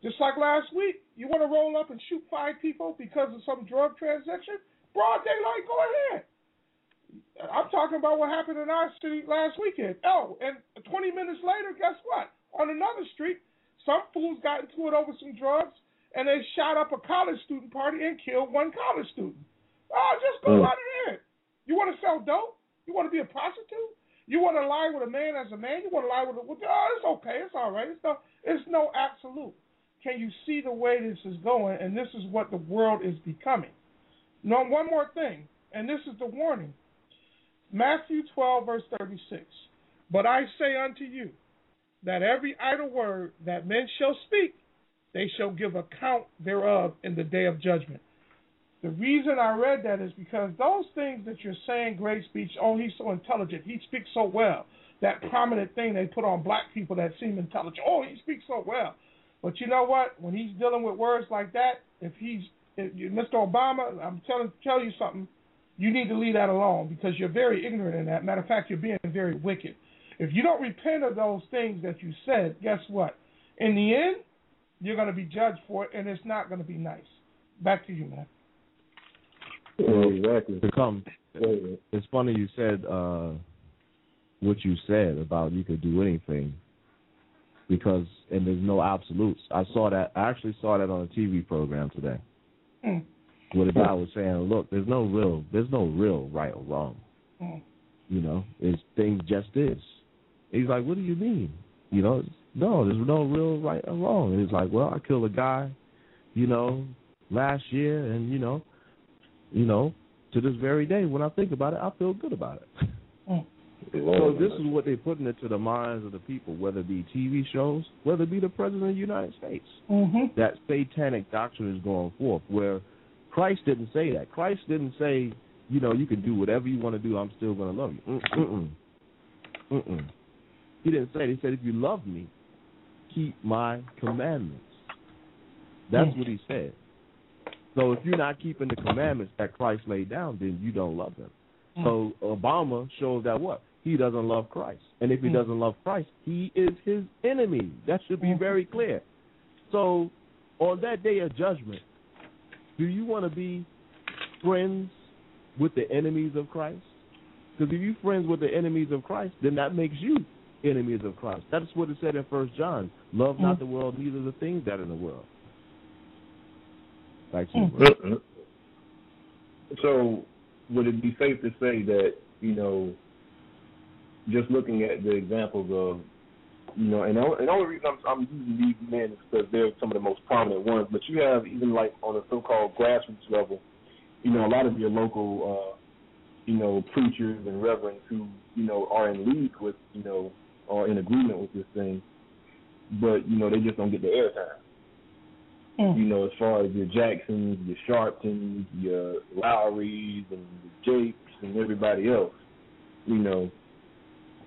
just like last week, you want to roll up and shoot five people because of some drug transaction, broad daylight, go ahead. I'm talking about what happened in our city last weekend. Oh, and 20 minutes later, guess what? On another street, some fools got into it over some drugs, and they shot up a college student party and killed one college student. Oh, just go Mm. right ahead. You want to sell dope? You want to be a prostitute? You want to lie with a man as a man? You want to lie with a with, oh, it's okay, it's all right. It's no, it's no absolute. Can you see the way this is going? And this is what the world is becoming. Now, one more thing, and this is the warning. Matthew 12, verse 36. But I say unto you that every idle word that men shall speak, they shall give account thereof in the day of judgment. The reason I read that is because those things that you're saying, great speech, oh, he's so intelligent, he speaks so well. That prominent thing they put on black people that seem intelligent, oh, he speaks so well. But you know what? When he's dealing with words like that, if he's if you, Mr. Obama, I'm telling tell you something, you need to leave that alone because you're very ignorant in that. Matter of fact, you're being very wicked. If you don't repent of those things that you said, guess what? In the end, you're going to be judged for it, and it's not going to be nice. Back to you, man. Exactly. To come, it's funny you said uh, what you said about you could do anything because and there's no absolutes. I saw that. I actually saw that on a TV program today. Mm. Where the guy was saying, "Look, there's no real, there's no real right or wrong. Mm. You know, it's things just is." He's like, "What do you mean? You know, no, there's no real right or wrong." And he's like, "Well, I killed a guy, you know, last year, and you know, you know, to this very day, when I think about it, I feel good about it." So this is what they're putting into the minds of the people, whether it be TV shows, whether it be the president of the United States. Mm-hmm. That satanic doctrine is going forth, where Christ didn't say that. Christ didn't say, you know, you can do whatever you want to do. I'm still going to love you. Mm-mm. Mm-mm. He didn't say. It. He said, if you love me, keep my commandments. That's what he said. So if you're not keeping the commandments that Christ laid down, then you don't love him. Mm. So Obama shows that what? he doesn't love Christ. And if he Mm. doesn't love Christ, he is his enemy. That should be mm-hmm. very clear. So, on that day of judgment, do you want to be friends with the enemies of Christ? Because if you're friends with the enemies of Christ, then that makes you enemies of Christ. That's what it said in First John: "Love not mm. the world, neither the things that are in the world." Like you, bro. Uh-uh. So, would it be safe to say that you know, just looking at the examples of, you know, and the only, and the only reason I'm, I'm using these men is because they're some of the most prominent ones. But you have even like on a so-called grassroots level, you know, a lot of your local, uh, you know, preachers and reverends who you know are in league with, you know, are in agreement with this thing, but you know they just don't get the airtime. Mm. You know, as far as your Jacksons, your Sharptons, your Lowerys, and your Jakes, and everybody else. You know,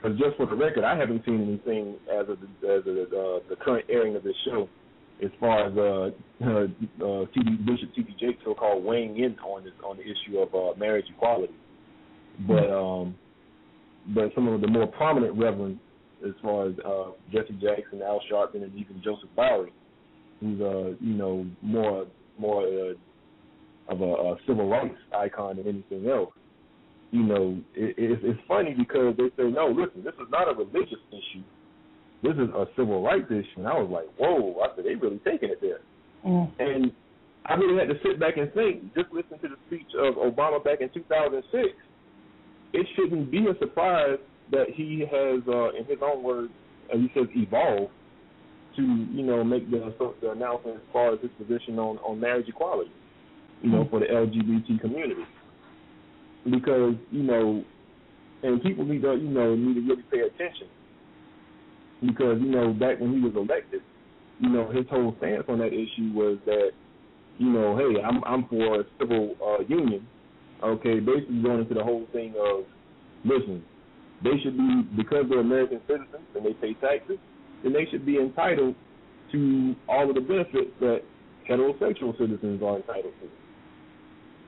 because just for the record, I haven't seen anything as of the, as of the, uh, the current airing of this show, as far as uh, uh, uh, TD Bishop T.D. Jakes so-called weighing in on this on the issue of uh, marriage equality. But um, but some of the more prominent reverends, as far as uh, Jesse Jackson, Al Sharpton, and even Joseph Lowery, who's uh, you know more more uh, of a, a civil rights icon than anything else. You know, it, it's, it's funny because they say, no, listen, this is not a religious issue. This is a civil rights issue. And I was like, whoa, I said, they really taking it there. Mm. And I really had to sit back and think, just listen to the speech of Obama back in 2006, it shouldn't be a surprise that he has, uh, in his own words, as he says, evolved to, you know, make the, the announcement as far as his position on, on marriage equality, you know, for the LGBT community. Because, you know, and people need to, you know, need to really pay attention. Because, you know, back when he was elected, you know, his whole stance on that issue was that, you know, hey, I'm I'm for a civil uh, union. Okay, basically going into the whole thing of, listen, they should be because they're American citizens and they pay taxes, then they should be entitled to all of the benefits that heterosexual citizens are entitled to.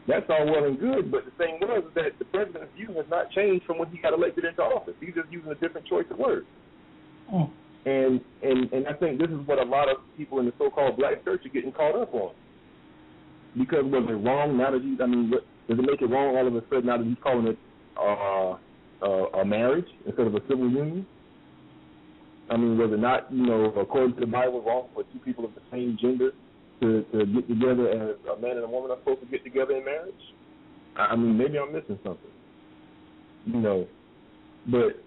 That's all well and good, but the thing was that the president's view has not changed from when he got elected into office. He's just using a different choice of words. Mm. And and and I think this is what a lot of people in the so-called black church are getting caught up on. Because was it wrong now that he? I mean, what, does it make it wrong all of a sudden now that he's calling it uh, uh, a marriage instead of a civil union? I mean, was it not, you know, according to the Bible, wrong for two people of the same gender to to get together as a man and a woman are supposed to get together in marriage? I mean, maybe I'm missing something. You know, but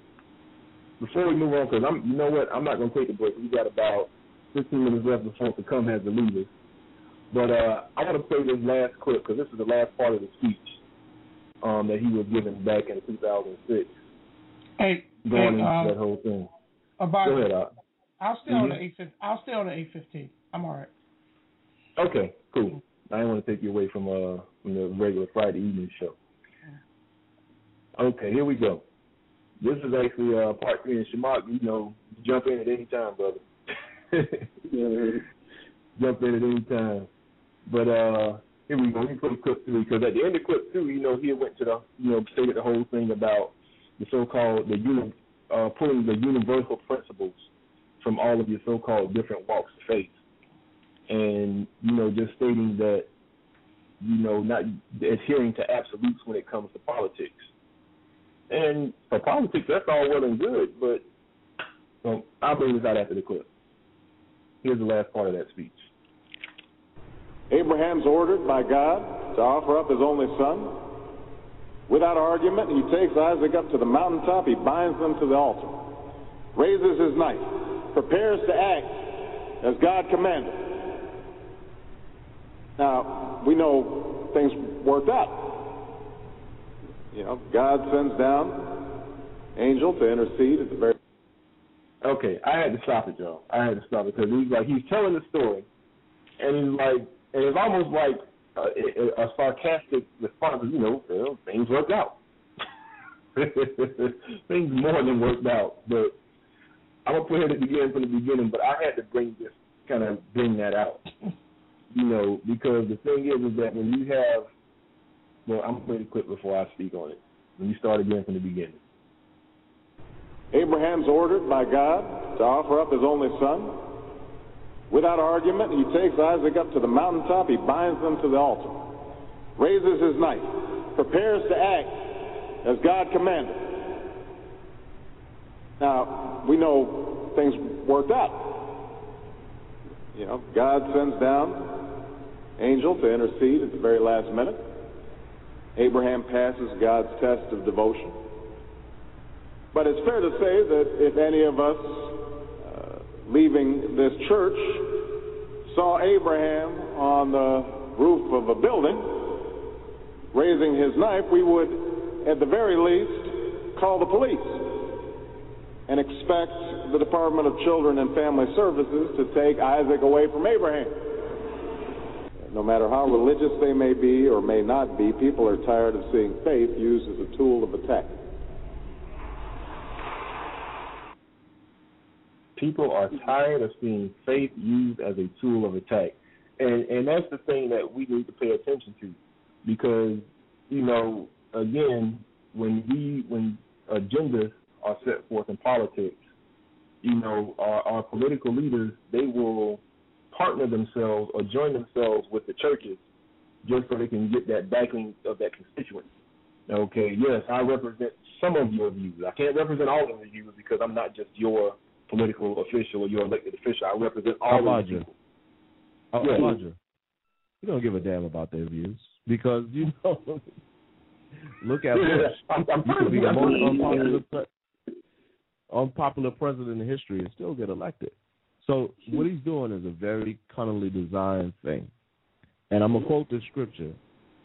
before we move on, because I'm, you know what, I'm not going to take a break. We got about 15 minutes left before the come has to leave us. But uh, I want to play this last clip because this is the last part of the speech um, that he was given back in 2006, Hey, going hey, into uh, that whole thing. About Go ahead, Op. I'll stay on the Mhm. eight fifteen. I'll stay on the eight fifteen. I'm all right. Okay, cool. I didn't want to take you away from uh from the regular Friday evening show. Okay, here we go. This is actually uh part three, and Shamak, you know, jump in at any time, brother. jump in at any time. But uh here we go. Let me put clip three because at the end of clip two, you know, he went to the you know stated the whole thing about the so-called the uni, uh, pulling the universal principles from all of your so-called different walks of faith and you know just stating that you know not adhering to absolutes when it comes to politics. And for politics, that's all well and good, but um, I'll bring this out after the clip. Here's the last part of that speech. Abraham's ordered by God to offer up his only son. Without argument, he takes Isaac up to the mountaintop, he binds them to the altar, raises his knife, prepares to act as God commanded. Now, we know things worked out. You know, God sends down angel to intercede at the very Okay, I had to stop it, y'all. I had to stop it because he's like he's telling the story, and he's like, and it's almost like Uh, a, a, a sarcastic response. You know, well, things worked out. things more than worked out, but I'm gonna put it again from the beginning. But I had to bring this kind of bring that out, you know, because the thing is, is that when you have, well, I'm play the clip before I speak on it. When you start again from the beginning. Abraham's ordered by God to offer up his only son. Without argument, he takes Isaac up to the mountaintop, he binds them to the altar, raises his knife, prepares to act as God commanded. Now, we know things worked out. You know, God sends down angel to intercede at the very last minute. Abraham passes God's test of devotion. But it's fair to say that if any of us leaving this church saw Abraham on the roof of a building raising his knife, we would, at the very least, call the police and expect the Department of Children and Family Services to take Isaac away from Abraham. No matter how religious they may be or may not be, people are tired of seeing faith used as a tool of attack. People are mm-hmm. tired of seeing faith used as a tool of attack. And and that's the thing that we need to pay attention to. Because, you know, again, when we when agendas are set forth in politics, you know, our, our political leaders they will partner themselves or join themselves with the churches just so they can get that backing of that constituency. Okay, yes, I represent some of your views. I can't represent all of your views because I'm not just your political official or your elected official. I represent all of Elijah. you. Oh, Yeah. Elijah, you don't give a damn about their views because you know. look at Bush. I'm- I'm you could be the most unpopular, pre- unpopular president in history and still get elected. So what he's doing is a very cunningly designed thing. And I'm gonna quote this scripture,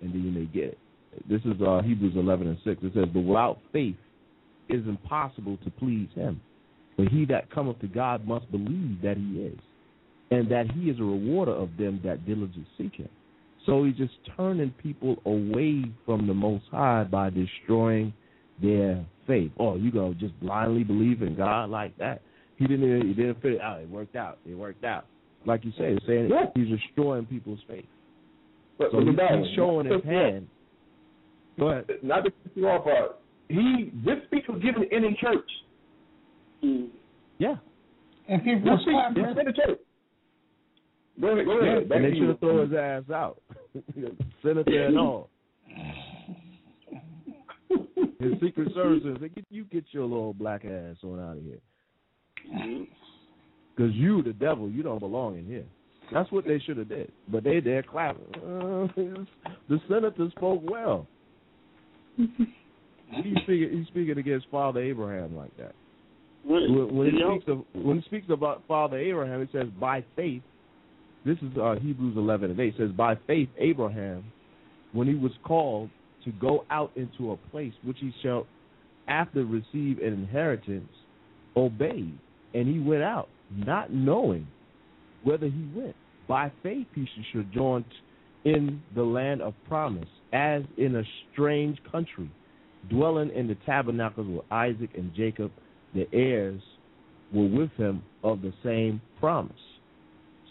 and then you may get it. This is uh, Hebrews 11 and 6. It says, "But without faith, it is impossible to please Him. But he that cometh to God must believe that He is, and that He is a rewarder of them that diligently seek Him." So he's just turning people away from the Most High by destroying their faith. Oh, you gonna just blindly believe in God like that? He didn't. He didn't fit it out. It worked out. It worked out. Like you say, saying Yeah. he's destroying people's faith. But, So but he, he's showing his hand. Go ahead. Not to cut you off, uh, he this speech was given in a church. Mm. Yeah. And people This were speech clapping. was in the church. Go ahead, go Yeah, ahead. Back and they to should have thrown his ass out, senator and all. His Secret Service said, "Get you get your little black ass on out of here, Mm-hmm. because you, the devil, you don't belong in here." That's what they should have did, but they they're clapping. Uh, the senator spoke well. He's speaking, he's speaking against Father Abraham like that. When, when, he speaks of when he speaks about Father Abraham, it says by faith. This is uh, Hebrews eleven and eight. It says by faith Abraham, when he was called to go out into a place which he shall after receive an inheritance, obeyed, and he went out, not knowing whether he went. By faith he should join in the land of promise, as in a strange country, dwelling in the tabernacles with Isaac and Jacob, the heirs were with him of the same promise.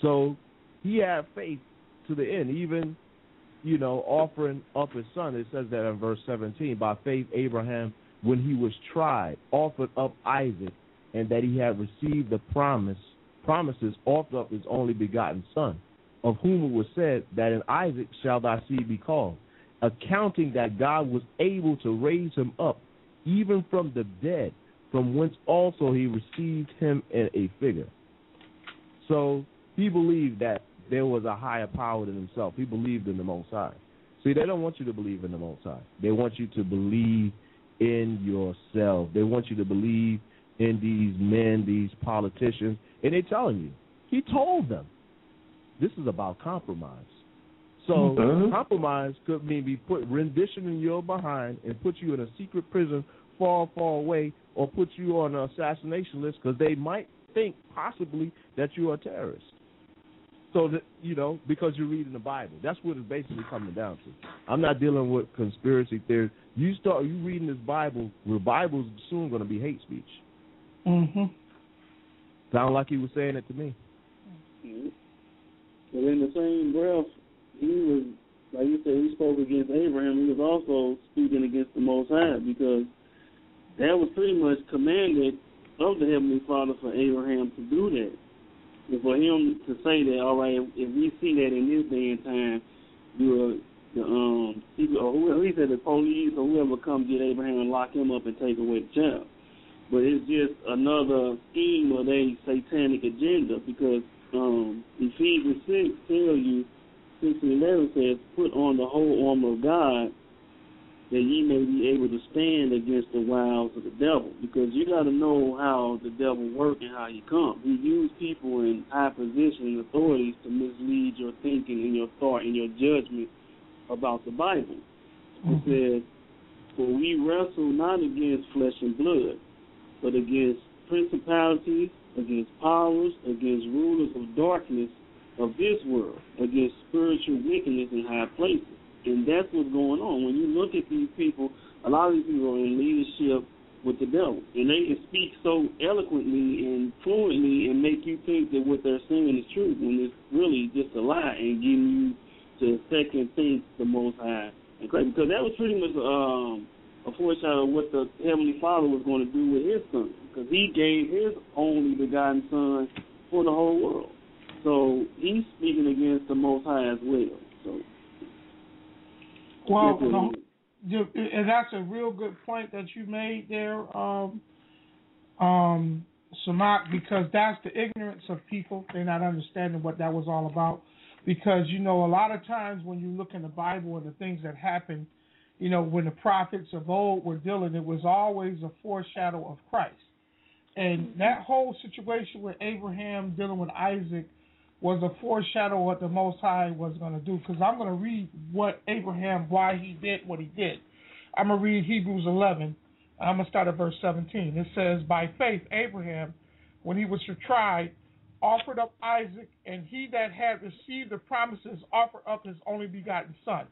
So he had faith to the end, even you know, offering up his son. It says that in verse 17. By faith, Abraham, when he was tried, offered up Isaac, and that he had received the promise, promises, offered up his only begotten son, of whom it was said that in Isaac shall thy seed be called, accounting that God was able to raise him up, even from the dead, from whence also he received him in a figure. So he believed that there was a higher power than himself. He believed in the Most High. See, they don't want you to believe in the Most High. They want you to believe in yourself. They want you to believe in these men, these politicians, and they're telling you. He told them this is about compromise. So Mhm. compromise could mean be put rendition in your behind and put you in a secret prison far, far away, or put you on an assassination list because they might think possibly that you are a terrorist. So that you know, because you're reading the Bible, that's what it's basically coming down to. I'm not dealing with conspiracy theories. You start you reading this Bible, the Bible's soon going to be hate speech. Mm-hmm. Sound like he was saying it to me. Mhm. But in the same breath, he was, like you said, he spoke against Abraham. He was also speaking against the Most High because that was pretty much commanded of the Heavenly Father for Abraham to do that. And for him to say that, all right, if, we see that in this day and time, you the um or whoever he said the police or whoever come get Abraham and lock him up and take away the child. But it's just another scheme of a satanic agenda because um Ephesians six tell you six and eleven says, Put on the whole armor of God that ye may be able to stand against the wiles of the devil. Because you got to know how the devil works and how he comes. He uses people in high position and authorities to mislead your thinking and your thought and your judgment about the Bible. It mm-hmm. says, For we wrestle not against flesh and blood, but against principalities, against powers, against rulers of darkness of this world, against spiritual wickedness in high places. And that's what's going on. When you look at these people, a lot of these people are in leadership with the devil. And they can speak so eloquently and fluently and make you think that what they're saying is true when it's really just a lie and getting you to second think the most high. And crazy. Because that was pretty much um a foreshadow of what the Heavenly Father was going to do with his son. Because he gave his only begotten son for the whole world. So he's speaking against the Most High as well. So well, and that's a real good point that you made there, um, um, Samak, because that's the ignorance of people. They're not understanding what that was all about. Because, you know, a lot of times when you look in the Bible and the things that happened, you know, when the prophets of old were dealing, it was always a foreshadow of Christ. And that whole situation with Abraham dealing with Isaac was a foreshadow of what the Most High was going to do. Because I'm going to read what Abraham, why he did what he did. I'm going to read Hebrews 11. I'm going to start at verse 17. It says, By faith, Abraham, when he was tried, offered up Isaac, and he that had received the promises offered up his only begotten son,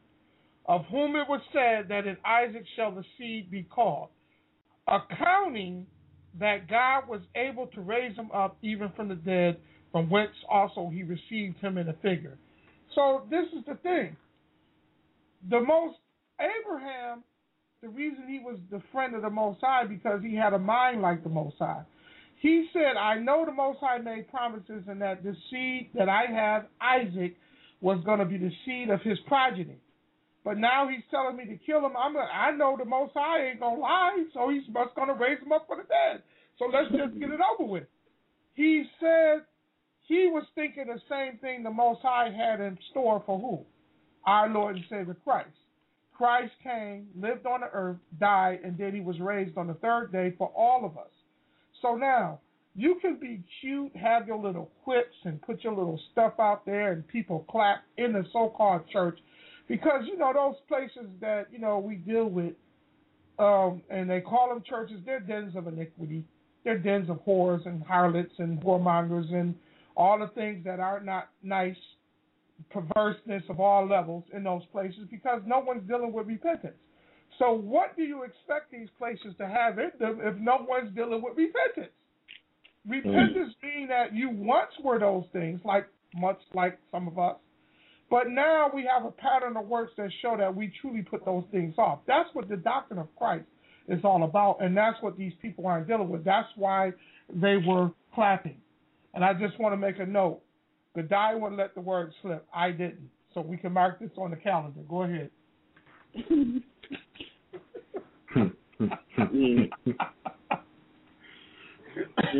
of whom it was said that in Isaac shall the seed be called, accounting that God was able to raise him up even from the dead from whence also he received him in a figure. So this is the thing. The most Abraham, the reason he was the friend of the Most High because he had a mind like the Most High. He said, "I know the Most High made promises, and that the seed that I have, Isaac, was going to be the seed of his progeny." But now he's telling me to kill him. I'm a, I know the Most High ain't gonna lie, so he's just gonna raise him up for the dead. So let's just get it over with. He said he was thinking the same thing the Most High had in store for who? Our Lord and Savior Christ. Christ came, lived on the earth, died, and then he was raised on the third day for all of us. So now, you can be cute, have your little quips, and put your little stuff out there, and people clap in the so called church because, you know, those places that, you know, we deal with, um, and they call them churches, they're dens of iniquity. They're dens of whores and harlots and whoremongers and all the things that are not nice, perverseness of all levels in those places because no one's dealing with repentance. So, what do you expect these places to have in them if no one's dealing with repentance? Repentance mm. means that you once were those things, like much like some of us, but now we have a pattern of works that show that we truly put those things off. That's what the doctrine of Christ is all about, and that's what these people aren't dealing with. That's why they were clapping. And I just want to make a note. Die wouldn't let the word slip. I didn't. So we can mark this on the calendar. Go ahead. and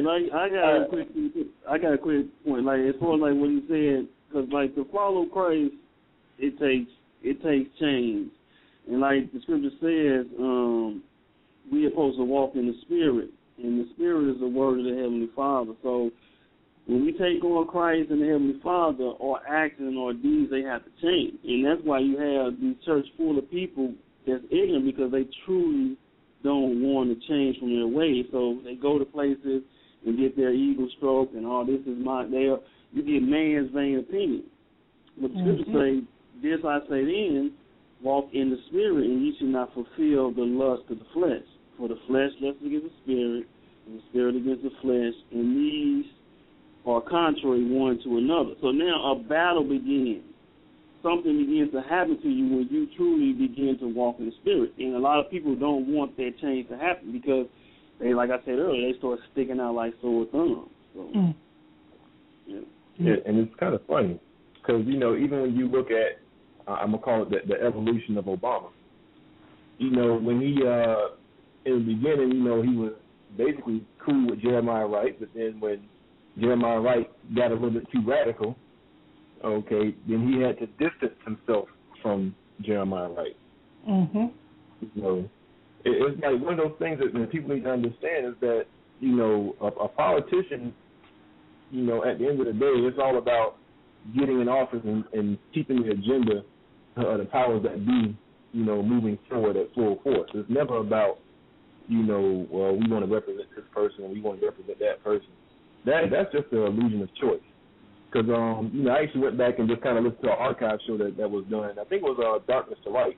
I, I got a quick, I got a quick point. Like as far as like what he said, because like to follow Christ, it takes it takes change, and like the scripture says, um, we are supposed to walk in the spirit, and the spirit is the word of the heavenly Father. So when we take on Christ and the Heavenly Father, our actions or deeds they have to change, and that's why you have these church full of people that's ignorant because they truly don't want to change from their ways. So they go to places and get their ego stroke and all. Oh, this is my. They are, you get man's vain opinion. But the mm-hmm. scripture say, "This I say then, walk in the spirit, and you should not fulfill the lust of the flesh. For the flesh lusts against the spirit, and the spirit against the flesh, and these are contrary one to another. So now a battle begins. Something begins to happen to you when you truly begin to walk in the spirit. And a lot of people don't want that change to happen because they like I said earlier, they start sticking out like sore thumbs. So, Mm. yeah. Yeah, and it's kind of funny because you know even when you look at uh, I'm gonna call it the, the evolution of Obama. You know when he uh in the beginning, you know he was basically cool with Jeremiah Wright, but then when Jeremiah Wright got a little bit too radical, okay, then he had to distance himself from Jeremiah Wright. Mhm. You know, it, it's like one of those things that, that people need to understand is that you know a, a politician, you know, at the end of the day, it's all about getting in office and, and keeping the agenda of the powers that be, you know, moving forward at full force. It's never about, you know, well, we want to represent this person and we want to represent that person. That that's just an illusion of choice. Because um, you know, I actually went back and just kind of listened to an archive show that that was done. I think it was uh, Darkness to Light.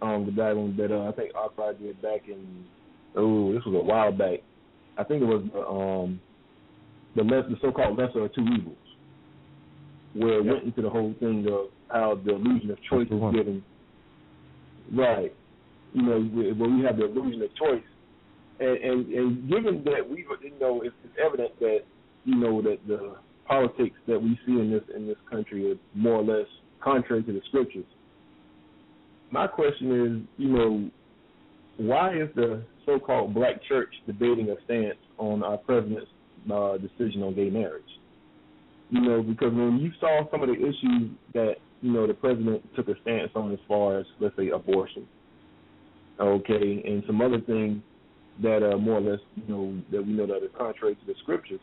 Um, the guy one that uh, I think Archive did back in oh, this was a while back. I think it was um the less the so-called lesser of two evils, where it went into the whole thing of how the illusion of choice is given. Right. You know, where we have the illusion of choice, and and, and given that we, you know, it's, it's evident that you know that the politics that we see in this in this country is more or less contrary to the scriptures. My question is, you know, why is the so-called black church debating a stance on our president's uh, decision on gay marriage? You know, because when you saw some of the issues that you know the president took a stance on as far as let's say abortion, okay, and some other things that are more or less you know that we know that are contrary to the scriptures.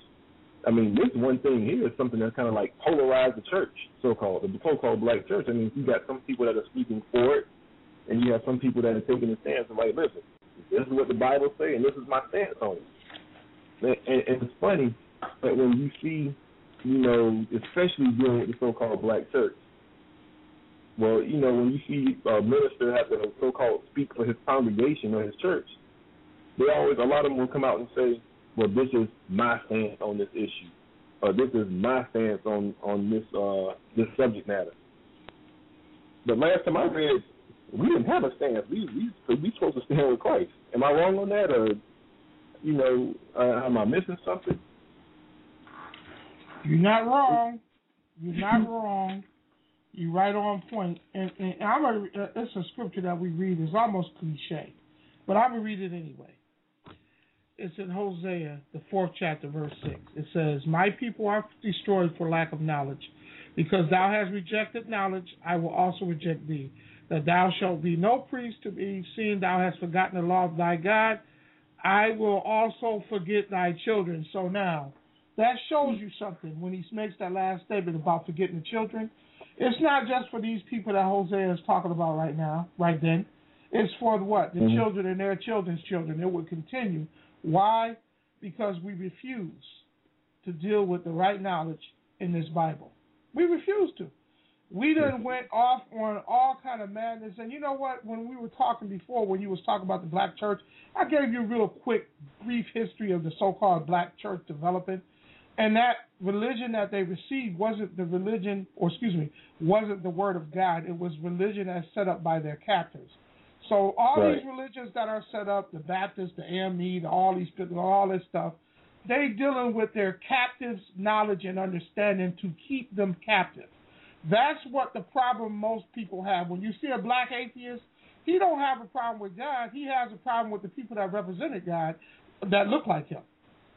I mean, this one thing here is something that's kind of like polarized the church, so-called the so-called black church. I mean, you got some people that are speaking for it, and you have some people that are taking a stance and like, listen, this is what the Bible say, and this is my stance on it. And, and, it's funny that when you see, you know, especially dealing with the so-called black church. Well, you know, when you see a minister have to so-called speak for his congregation or his church, they always a lot of them will come out and say, well, this is my stance on this issue, or this is my stance on on this uh this subject matter. The last time I read, we didn't have a stance. We we we supposed to stand with Christ. Am I wrong on that, or you know, uh, am I missing something? You're not wrong. You're not wrong. You're right on point. And, and I'm a, uh, it's a scripture that we read. It's almost cliche, but I'm gonna read it anyway. It's in Hosea, the fourth chapter, verse six. It says, "My people are destroyed for lack of knowledge, because thou hast rejected knowledge. I will also reject thee. That thou shalt be no priest to me, seeing thou hast forgotten the law of thy God. I will also forget thy children." So now, that shows you something when he makes that last statement about forgetting the children. It's not just for these people that Hosea is talking about right now, right then. It's for what? The Mhm. children and their children's children. It will continue. Why? Because we refuse to deal with the right knowledge in this Bible. We refuse to. We done went off on all kind of madness. And you know what? When we were talking before, when you was talking about the black church, I gave you a real quick, brief history of the so-called black church developing. And that religion that they received wasn't the religion, or excuse me, wasn't the word of God. It was religion as set up by their captors. So all Right. these religions that are set up, the Baptists, the AME, the, all these, all this stuff, they dealing with their captives' knowledge and understanding to keep them captive. That's what the problem most people have. When you see a black atheist, he don't have a problem with God. He has a problem with the people that represented God that look like him.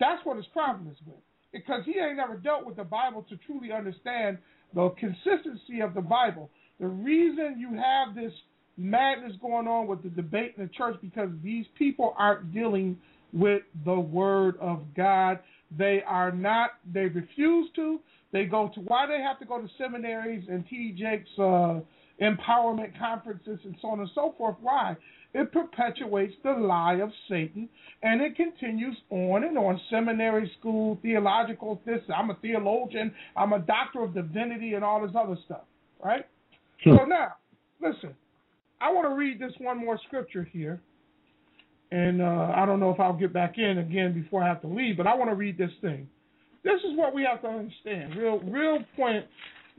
That's what his problem is with. Because he ain't never dealt with the Bible to truly understand the consistency of the Bible. The reason you have this madness going on with the debate in the church because these people aren't dealing with the word of God. They are not. They refuse to. They go to why they have to go to seminaries and T.D. Jakes uh, empowerment conferences and so on and so forth. Why? It perpetuates the lie of Satan, and it continues on and on. Seminary school, theological. This I'm a theologian. I'm a doctor of divinity, and all this other stuff. Right. Sure. So now, listen. I want to read this one more scripture here. And uh, I don't know if I'll get back in again before I have to leave, but I want to read this thing. This is what we have to understand. Real, real point.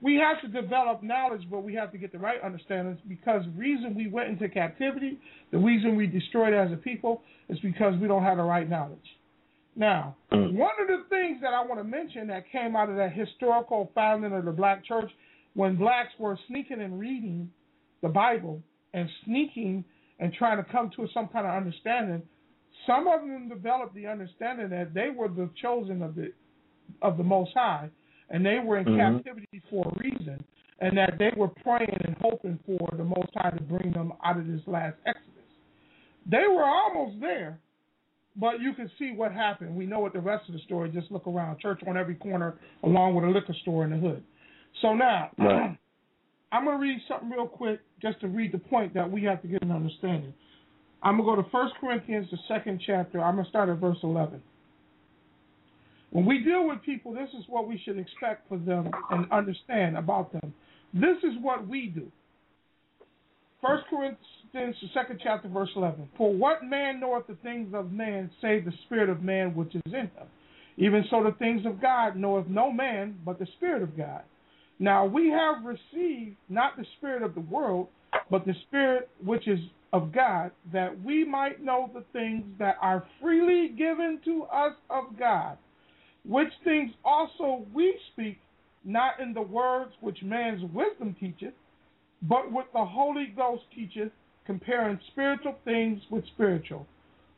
we have to develop knowledge, but we have to get the right understandings because the reason we went into captivity, the reason we destroyed as a people, is because we don't have the right knowledge. Now, one of the things that I want to mention that came out of that historical founding of the black church, when blacks were sneaking and reading the Bible and sneaking and trying to come to some kind of understanding, some of them developed the understanding that they were the chosen of the of the Most High, and they were in Mhm. captivity for a reason, and that they were praying and hoping for the Most High to bring them out of this last Exodus. They were almost there, but you can see what happened. We know what the rest of the story. Just look around, church on every corner, along with a liquor store in the hood. So now, Right. I'm gonna read something real quick, just to read the point that we have to get an understanding. I'm gonna go to First Corinthians, the second chapter. I'm gonna start at verse 11. When we deal with people, this is what we should expect for them and understand about them. This is what we do. First Corinthians, the second chapter, verse 11. For what man knoweth the things of man, save the spirit of man which is in him? Even so, the things of God knoweth no man but the spirit of God. Now we have received not the spirit of the world, but the spirit which is of God, that we might know the things that are freely given to us of God, which things also we speak, not in the words which man's wisdom teacheth, but what the Holy Ghost teacheth, comparing spiritual things with spiritual.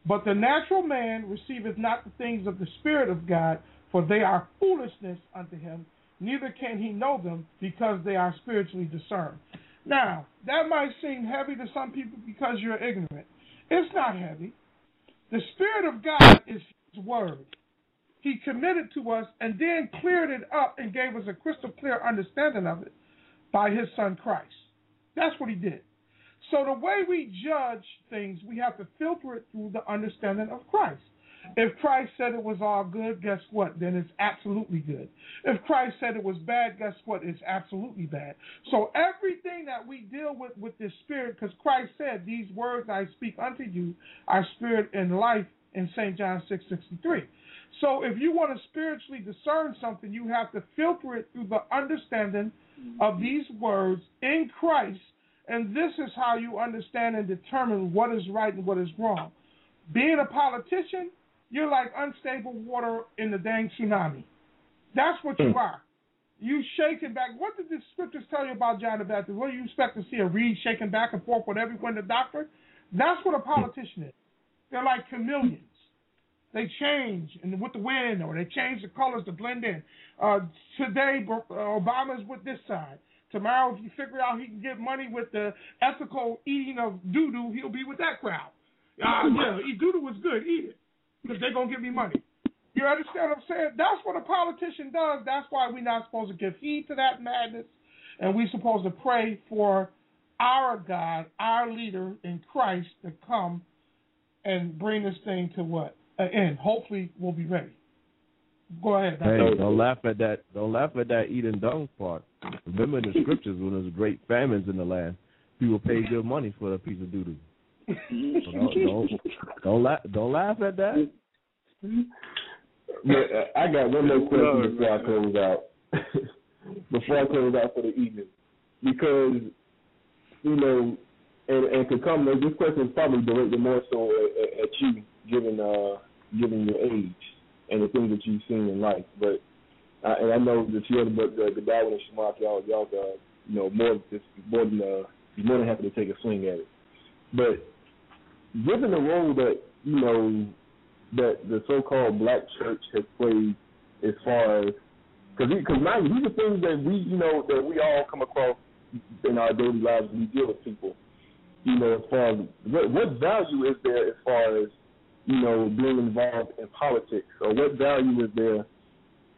But the natural man receiveth not the things of the Spirit of God, for they are foolishness unto him, neither can he know them, because they are spiritually discerned. Now, that might seem heavy to some people because you're ignorant. It's not heavy. The Spirit of God is His Word. He committed to us and then cleared it up and gave us a crystal clear understanding of it by His Son Christ. That's what He did. So the way we judge things, we have to filter it through the understanding of Christ. If Christ said it was all good, guess what? Then it's absolutely good. If Christ said it was bad, guess what? It's absolutely bad. So everything that we deal with with this spirit, because Christ said, "These words I speak unto you are spirit and life," in St. John six sixty three. So if you want to spiritually discern something, you have to filter it through the understanding of mm-hmm. these words in Christ, and this is how you understand and determine what is right and what is wrong. Being a politician, you're like unstable water in the dang tsunami. That's what you are. You shaking back. What did the scriptures tell you about John the Baptist? What do you expect to see a reed shaking back and forth with everyone, the doctor? That's what a politician is. They're like chameleons. They change and with the wind, or they change the colors to blend in. Uh, today, uh, Obama's with this side. Tomorrow, if you figure out he can get money with the ethical eating of doo doo, he'll be with that crowd. Uh, yeah, eat doo doo is good. Eat it because they're gonna give me money. You understand what I'm saying? That's what a politician does. That's why we're not supposed to give heed to that madness, and we're supposed to pray for our God, our leader in Christ, to come and bring this thing to what an end. Hopefully, we'll be ready. Go ahead. Hey, don't laugh at that. Don't laugh at that eating dung part. Remember the scriptures when there's great famines in the land, people pay good money for a piece of doo doo. So don't, don't don't laugh don't laugh at that. But uh, I got one more question before I close out. before I close out for the evening, because you know, and and to come, this question is probably directed more so at, at you, given uh, given your age and the things that you've seen in life. But uh, and I know that you other but the, the Darwin and Shamar, y'all y'all uh, you know more just more than uh, you're more than happy to take a swing at it. But given the role that you know that the so-called black church has played as far as because because mind these are things that we you know that we all come across in our daily lives when we deal with people. You know, as far as what, what value is there as far as you know being involved in politics, or what value is there,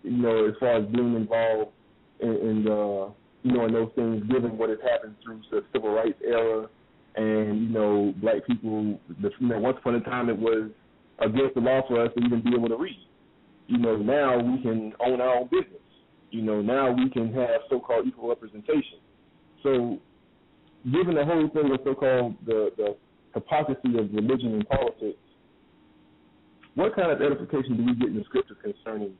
you know, as far as being involved in, in uh, you know in those things, given what has happened through the civil rights era, and you know black people. The, you know, once upon a time it was against the law for us to even be able to read. You know, now we can own our own business. You know, now we can have so-called equal representation. So, given the whole thing of so-called the, the hypocrisy of religion and politics, what kind of edification do we get in the scriptures concerning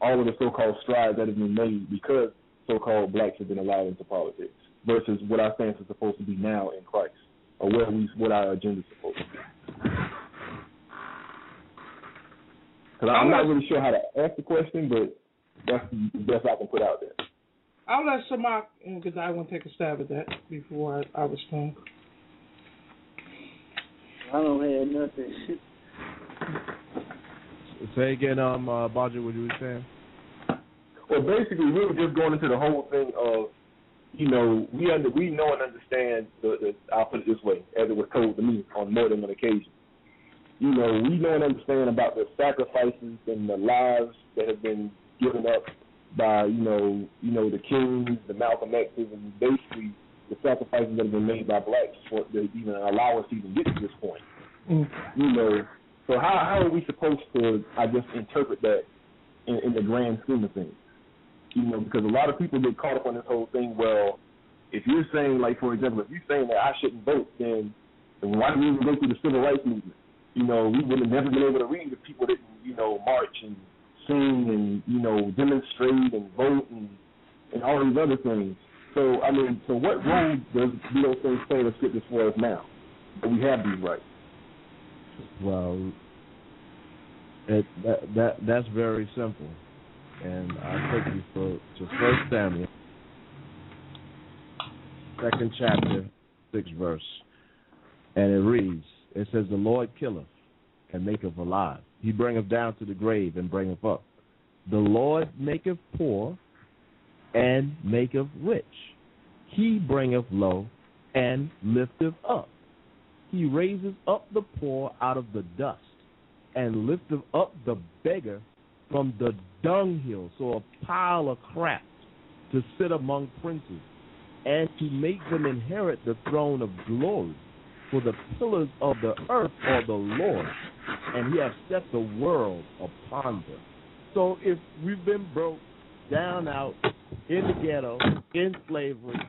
all of the so-called strides that have been made? Because so-called blacks have been allowed into politics versus what our stance is supposed to be now in Christ, or what we what our agenda is supposed to be. Because I'm not really sure how to ask the question, but that's the best I can put out there. I'll let Samak, because I want to take a stab at that before I, I respond. I don't have nothing. Say again, um, uh, Baja, what you were saying? Well, basically, we were just going into the whole thing of, you know, we under we know and understand the, the I'll put it this way, as it was told to me on more than one occasion. You know, we know and understand about the sacrifices and the lives that have been given up by, you know, you know, the Kings, the Malcolm X's, and basically the sacrifices that have been made by blacks for to even allow us to even get to this point. Mm. You know, so how how are we supposed to, I guess, interpret that in, in the grand scheme of things? You know, because a lot of people get caught up on this whole thing. Well, if you're saying, like, for example, if you're saying that I shouldn't vote, then, why did we even go through the civil rights movement? You know, we would have never been able to read if people didn't, you know, march and sing and you know demonstrate and vote and and all these other things. So I mean, so what role does do those things play in the scriptures for us now? That we have these rights. Well, it, that that that's very simple, and I take you for to First Samuel, second chapter, sixth verse, and it reads: It says, "The Lord killeth and maketh alive; He bringeth down to the grave and bringeth up. The Lord maketh poor and maketh rich; He bringeth low and lifteth up. He raiseth up the poor out of the dust, and lifteth up the beggar from the dunghill, so a pile of crap, to sit among princes, and to make them inherit the throne of glory. For the pillars of the earth are the Lord, and He hath set the world upon them. So if we've been broke, down out, in the ghetto, in slavery,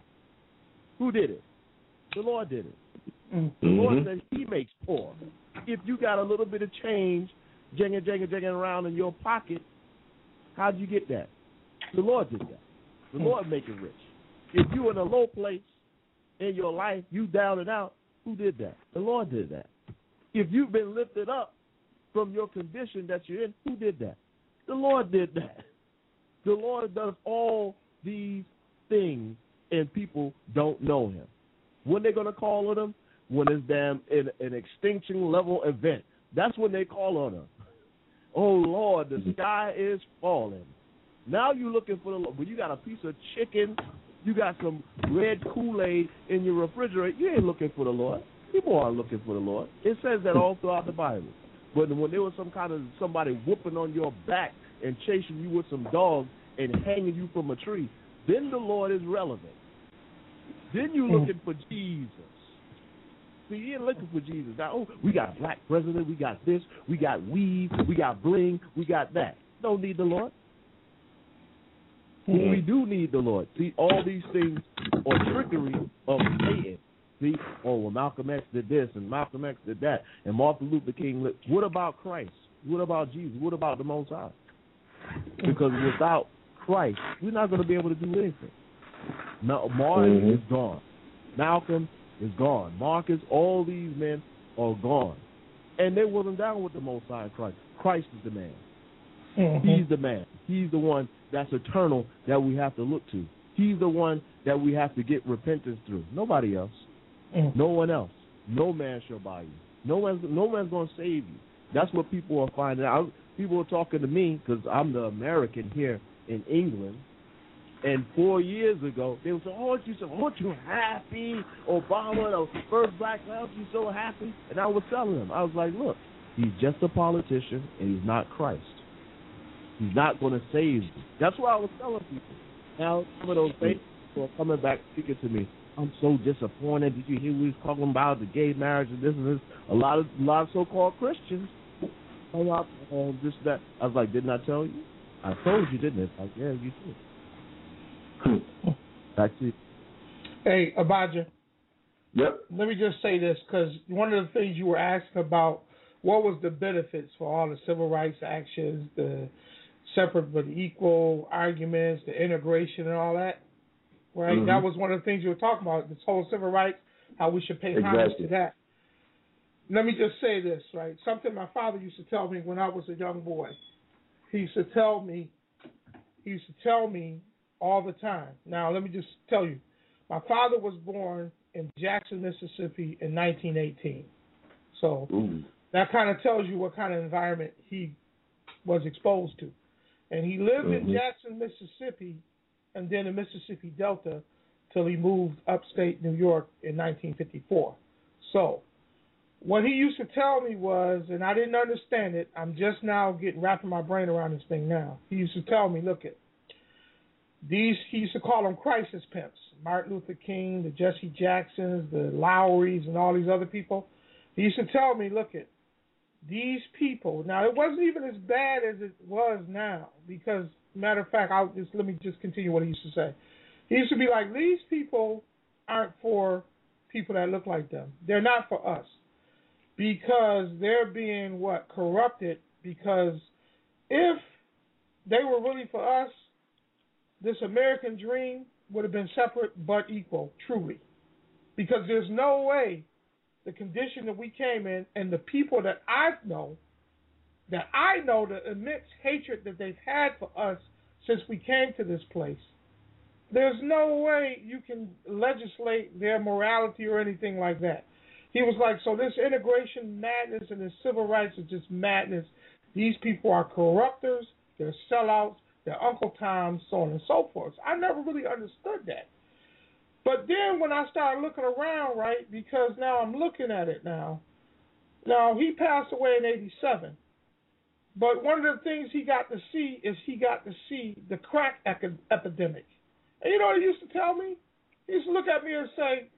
who did it? The Lord did it. The Lord mm-hmm. says He makes poor. If you got a little bit of change, jingling, jingling, jingling around in your pocket, how'd you get that? The Lord did that. The hmm. Lord make it rich. If you in a low place in your life, you down and out, who did that? The Lord did that. If you've been lifted up from your condition that you're in, who did that? The Lord did that. The Lord does all these things, and people don't know Him. When they're going to call on Him? When it's damn an, an extinction level event. That's when they call on Him. Oh Lord, the mm-hmm. sky is falling. Now you're looking for the Lord. When you got a piece of chicken, you got some red Kool Aid in your refrigerator, you ain't looking for the Lord. People aren't looking for the Lord. It says that all throughout the Bible. But when there was some kind of somebody whooping on your back and chasing you with some dogs and hanging you from a tree, then the Lord is relevant. Then you're mm. looking for Jesus. See, you ain't looking for Jesus. Now, oh, we got a black president, we got this, we got weave, we got bling, we got that. Don't need the Lord. But we do need the Lord. See, all these things are trickery of Satan. See, oh, well, Malcolm X did this and Malcolm X did that, and Martin Luther King. Lit. What about Christ? What about Jesus? What about the Most High? Because without Christ, we're not going to be able to do anything. Now, Martin Mhm. is gone. Malcolm is gone. Marcus, all these men are gone. And they wasn't down with the Most High Christ. Christ is the man. Mm-hmm. He's the man. He's the one that's eternal that we have to look to. He's the one that we have to get repentance through. Nobody else. Mm-hmm. No one else. No man shall buy you. No one's no one's going to save you. That's what people are finding out. People are talking to me because I'm the American here in England. And four years ago, they would say, "Oh, aren't you so? Aren't you happy? Obama, the first black man, aren't you so happy?" And I was telling them, I was like, "Look, he's just a politician, and he's not Christ. He's not going to save you." That's what I was telling people. Now some of those things are coming back speaking to me. I'm so disappointed. Did you hear we was talking about the gay marriage and this and this? A lot of a lot of so-called Christians. Oh, I- oh, this that. I was like, didn't I tell you? I told you, didn't I? Like, yeah, you did. That's it. Hey, Abadja. Yep. Let me just say this because one of the things you were asking about what was the benefits for all the civil rights actions, the separate but equal arguments, the integration and all that. Right? Mhm. That was one of the things you were talking about, this whole civil rights, how we should pay homage to that. Let me just say this, right? Something my father used to tell me when I was a young boy. He used to tell me, he used to tell me all the time. Now, let me just tell you, my father was born in Jackson, Mississippi in 1918. So Ooh. that kind of tells you what kind of environment he was exposed to. And he lived in Mhm. Jackson, Mississippi, and then the Mississippi Delta till he moved upstate New York in 1954. So, what he used to tell me was, and I didn't understand it. I'm just now getting wrapping my brain around this thing now. He used to tell me, look at these. He used to call them crisis pimps. Martin Luther King, the Jesse Jacksons, the Lowerys, and all these other people. He used to tell me, look at these people. Now it wasn't even as bad as it was now, because matter of fact, I'll just let me just continue what he used to say. He used to be like, these people aren't for people that look like them. They're not for us because they're being what corrupted. Because if they were really for us, this American dream would have been separate but equal, truly. Because there's no way the condition that we came in and the people that I know, that I know the immense hatred that they've had for us since we came to this place. There's no way you can legislate their morality or anything like that. He was like, so this integration madness and this civil rights is just madness. These people are corruptors, they're sellouts, they're Uncle Toms, so on and so forth. I never really understood that. But then when I started looking around, right, because now I'm looking at it now. Now he passed away in '87, but one of the things he got to see is he got to see the crack epidemic. And you know what he used to tell me? He used to look at me and say,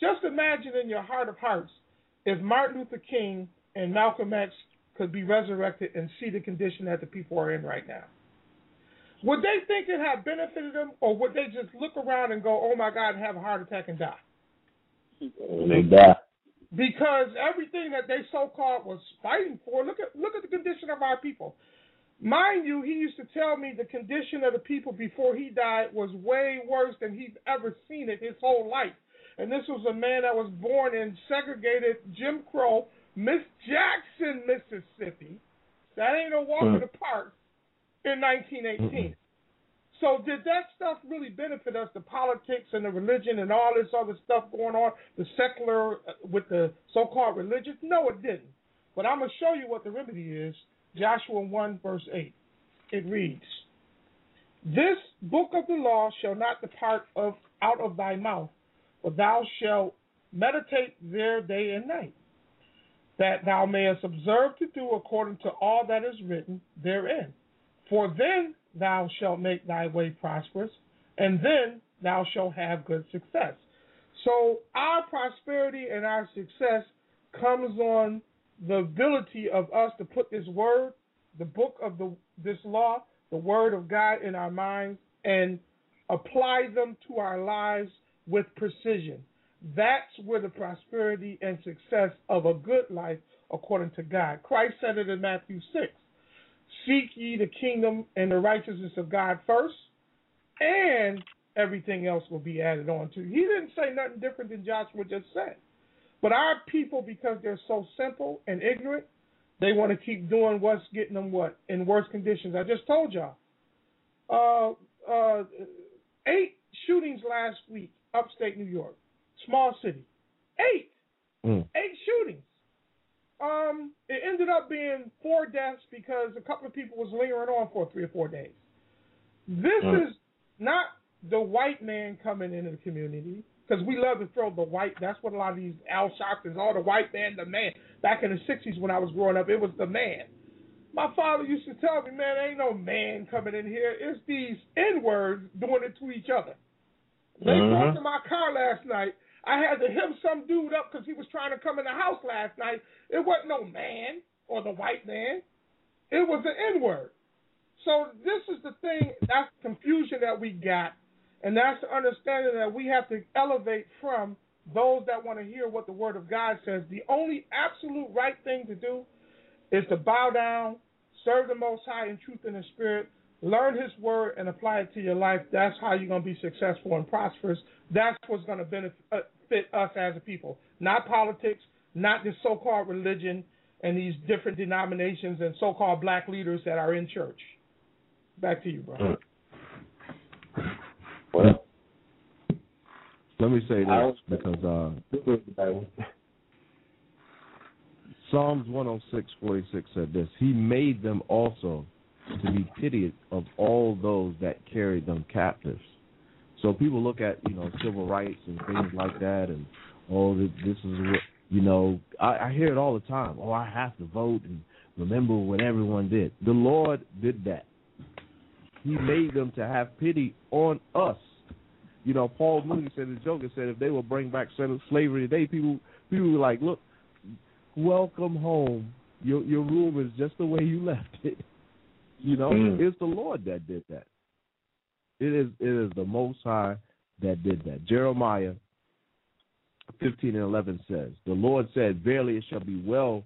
"Just imagine in your heart of hearts if Martin Luther King and Malcolm X could be resurrected and see the condition that the people are in right now." Would they think it had benefited them, or would they just look around and go, "Oh my God," and have a heart attack and die? They die. Because everything that they so-called was fighting for, look at look at the condition of our people. Mind you, he used to tell me the condition of the people before he died was way worse than he'd ever seen it his whole life. And this was a man that was born in segregated Jim Crow, Miss Jackson, Mississippi. That ain't a walk in the park in 1918. So did that stuff really benefit us? The politics and the religion and all this other stuff going on, the secular uh, with the so-called religious? No, it didn't. But I'm gonna show you what the remedy is. Joshua 1 verse 8. It reads, "This book of the law shall not depart of out of thy mouth, but thou shalt meditate there day and night, that thou mayest observe to do according to all that is written therein. For then thou shalt make thy way prosperous, and then thou shalt have good success. So our prosperity and our success comes on the ability of us to put this word, the book of the this law, the word of God in our minds and apply them to our lives with precision. That's where the prosperity and success of a good life according to God. Christ said it in Matthew 6. Seek ye the kingdom and the righteousness of God first, and everything else will be added on to. He didn't say nothing different than Joshua just said. But our people, because they're so simple and ignorant, they want to keep doing what's getting them what in worse conditions. I just told y'all. Uh, uh, eight shootings last week, upstate New York, small city. Eight, eight shootings. Um, it ended up being four deaths because a couple of people was lingering on for three or four days. This Mm. is not the white man coming into the community because we love to throw the white. That's what a lot of these Al Sharptons, all the white man, the man. Back in the '60s when I was growing up, it was the man. My father used to tell me, man, ain't no man coming in here. It's these N words doing it to each other. They Mhm. broke into my car last night. I had to hit some dude up because he was trying to come in the house last night. It wasn't no man or the white man. It was the N word. So this is the thing. That's confusion that we got, and that's the understanding that we have to elevate from those that want to hear what the Word of God says. The only absolute right thing to do is to bow down, serve the Most High in truth and in spirit, learn His word and apply it to your life. That's how you're going to be successful and prosperous. That's what's going to benefit uh, us as a people, not politics, not this so-called religion and these different denominations and so-called black leaders that are in church. Back to you, bro. Well, let me say this because uh, Psalms 106, 46 said this He made them also to be pitied of all those that carried them captives. So people look at, you know, civil rights and things like that and, oh, this is what, you know, I, I hear it all the time. Oh, I have to vote and remember what everyone did. The Lord did that. He made them to have pity on us. You know, Paul Mooney said in Joker said if they will bring back slavery today, people people were like, look, welcome home. Your your room is just the way you left it. You know, mm. it's the Lord that did that. It is it is the Most High that did that. Jeremiah fifteen and eleven says, The Lord said, Verily it shall be well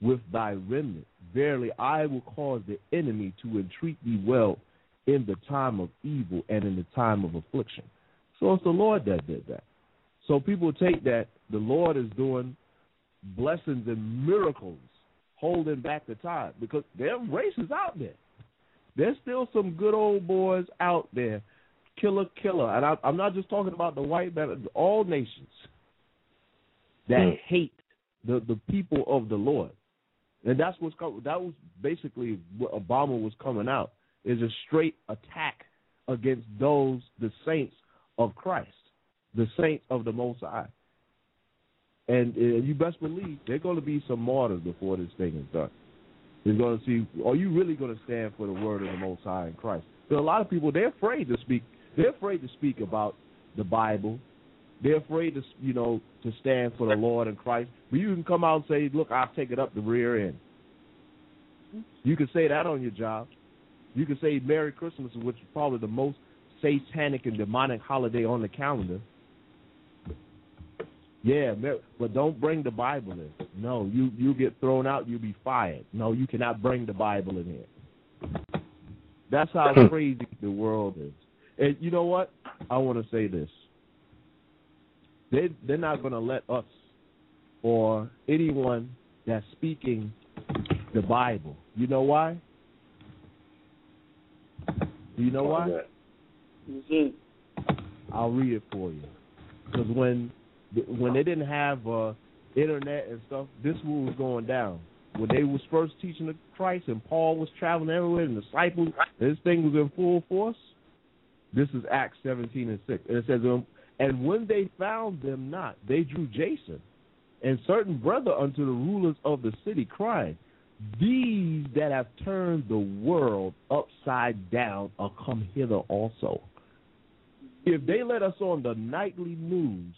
with thy remnant. Verily I will cause the enemy to entreat thee well in the time of evil and in the time of affliction. So it's the Lord that did that. So people take that the Lord is doing blessings and miracles, holding back the tide because there are races out there. There's still some good old boys out there, killer, killer, and I, I'm not just talking about the white man, all nations that mm. hate the the people of the Lord, and that's what's that was basically what Obama was coming out is a straight attack against those the saints of Christ, the saints of the Most High. And, and you best believe there are going to be some martyrs before this thing is done. They're going to see, are you really going to stand for the word of the Most High in Christ? But a lot of people, they're afraid to speak. They're afraid to speak about the Bible. They're afraid to, you know, to stand for the Lord and Christ. But you can come out and say, look, I'll take it up the rear end. You can say that on your job. You can say Merry Christmas, which is probably the most satanic and demonic holiday on the calendar. Yeah, but don't bring the Bible in. No, you you get thrown out. You'll be fired. No, you cannot bring the Bible in here. That's how hmm. crazy the world is. And you know what? I want to say this. They they're not going to let us or anyone that's speaking the Bible. You know why? Do you know why? I'll read it for you. Because when when they didn't have uh, internet and stuff, this was going down. When they was first teaching the Christ and Paul was traveling everywhere and the disciples, this thing was in full force. This is Acts 17 and 6. And it says, um, And when they found them not, they drew Jason and certain brother unto the rulers of the city, crying, These that have turned the world upside down are come hither also. If they let us on the nightly news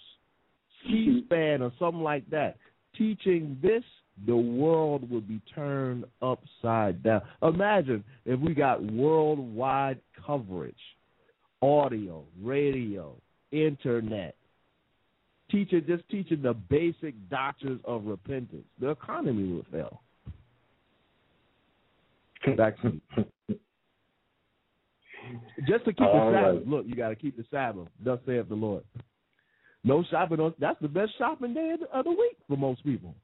C-SPAN or something like that, teaching this, the world would be turned upside down. Imagine if we got worldwide coverage, audio, radio, internet, teaching just teaching the basic doctrines of repentance. The economy will fail. Back to you. Just to keep the Sabbath. Right. Look, you got to keep the Sabbath. Thus saith the Lord. No shopping on. That's the best shopping day of the, week for most people.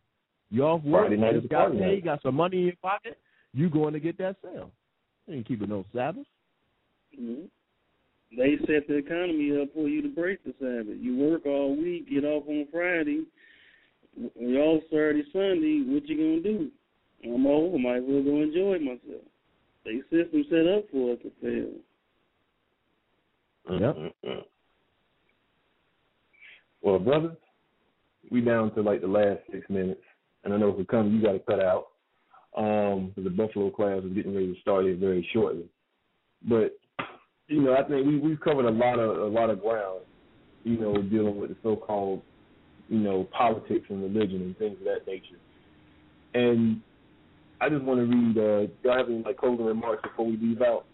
You off work, and you just got paid, got some money in your pocket. You going to get that sale. You ain't keeping no Sabbath. Mm-hmm. They set the economy up for you to break the Sabbath. You work all week, get off on Friday. you off Saturday, Sunday. What you gonna do? I'm old. Might as well go enjoy myself. They system set up for us to fail. Yep. Mm-hmm. Well, brothers, we down to like the last six minutes, and I know if we come, you got to cut out. Um, the Buffalo class is getting ready to start here very shortly. But you know, I think we we've covered a lot of a lot of ground. You know, dealing with the so-called, you know, politics and religion and things of that nature. And I just want to read. Uh, y'all have any like closing remarks before we leave out?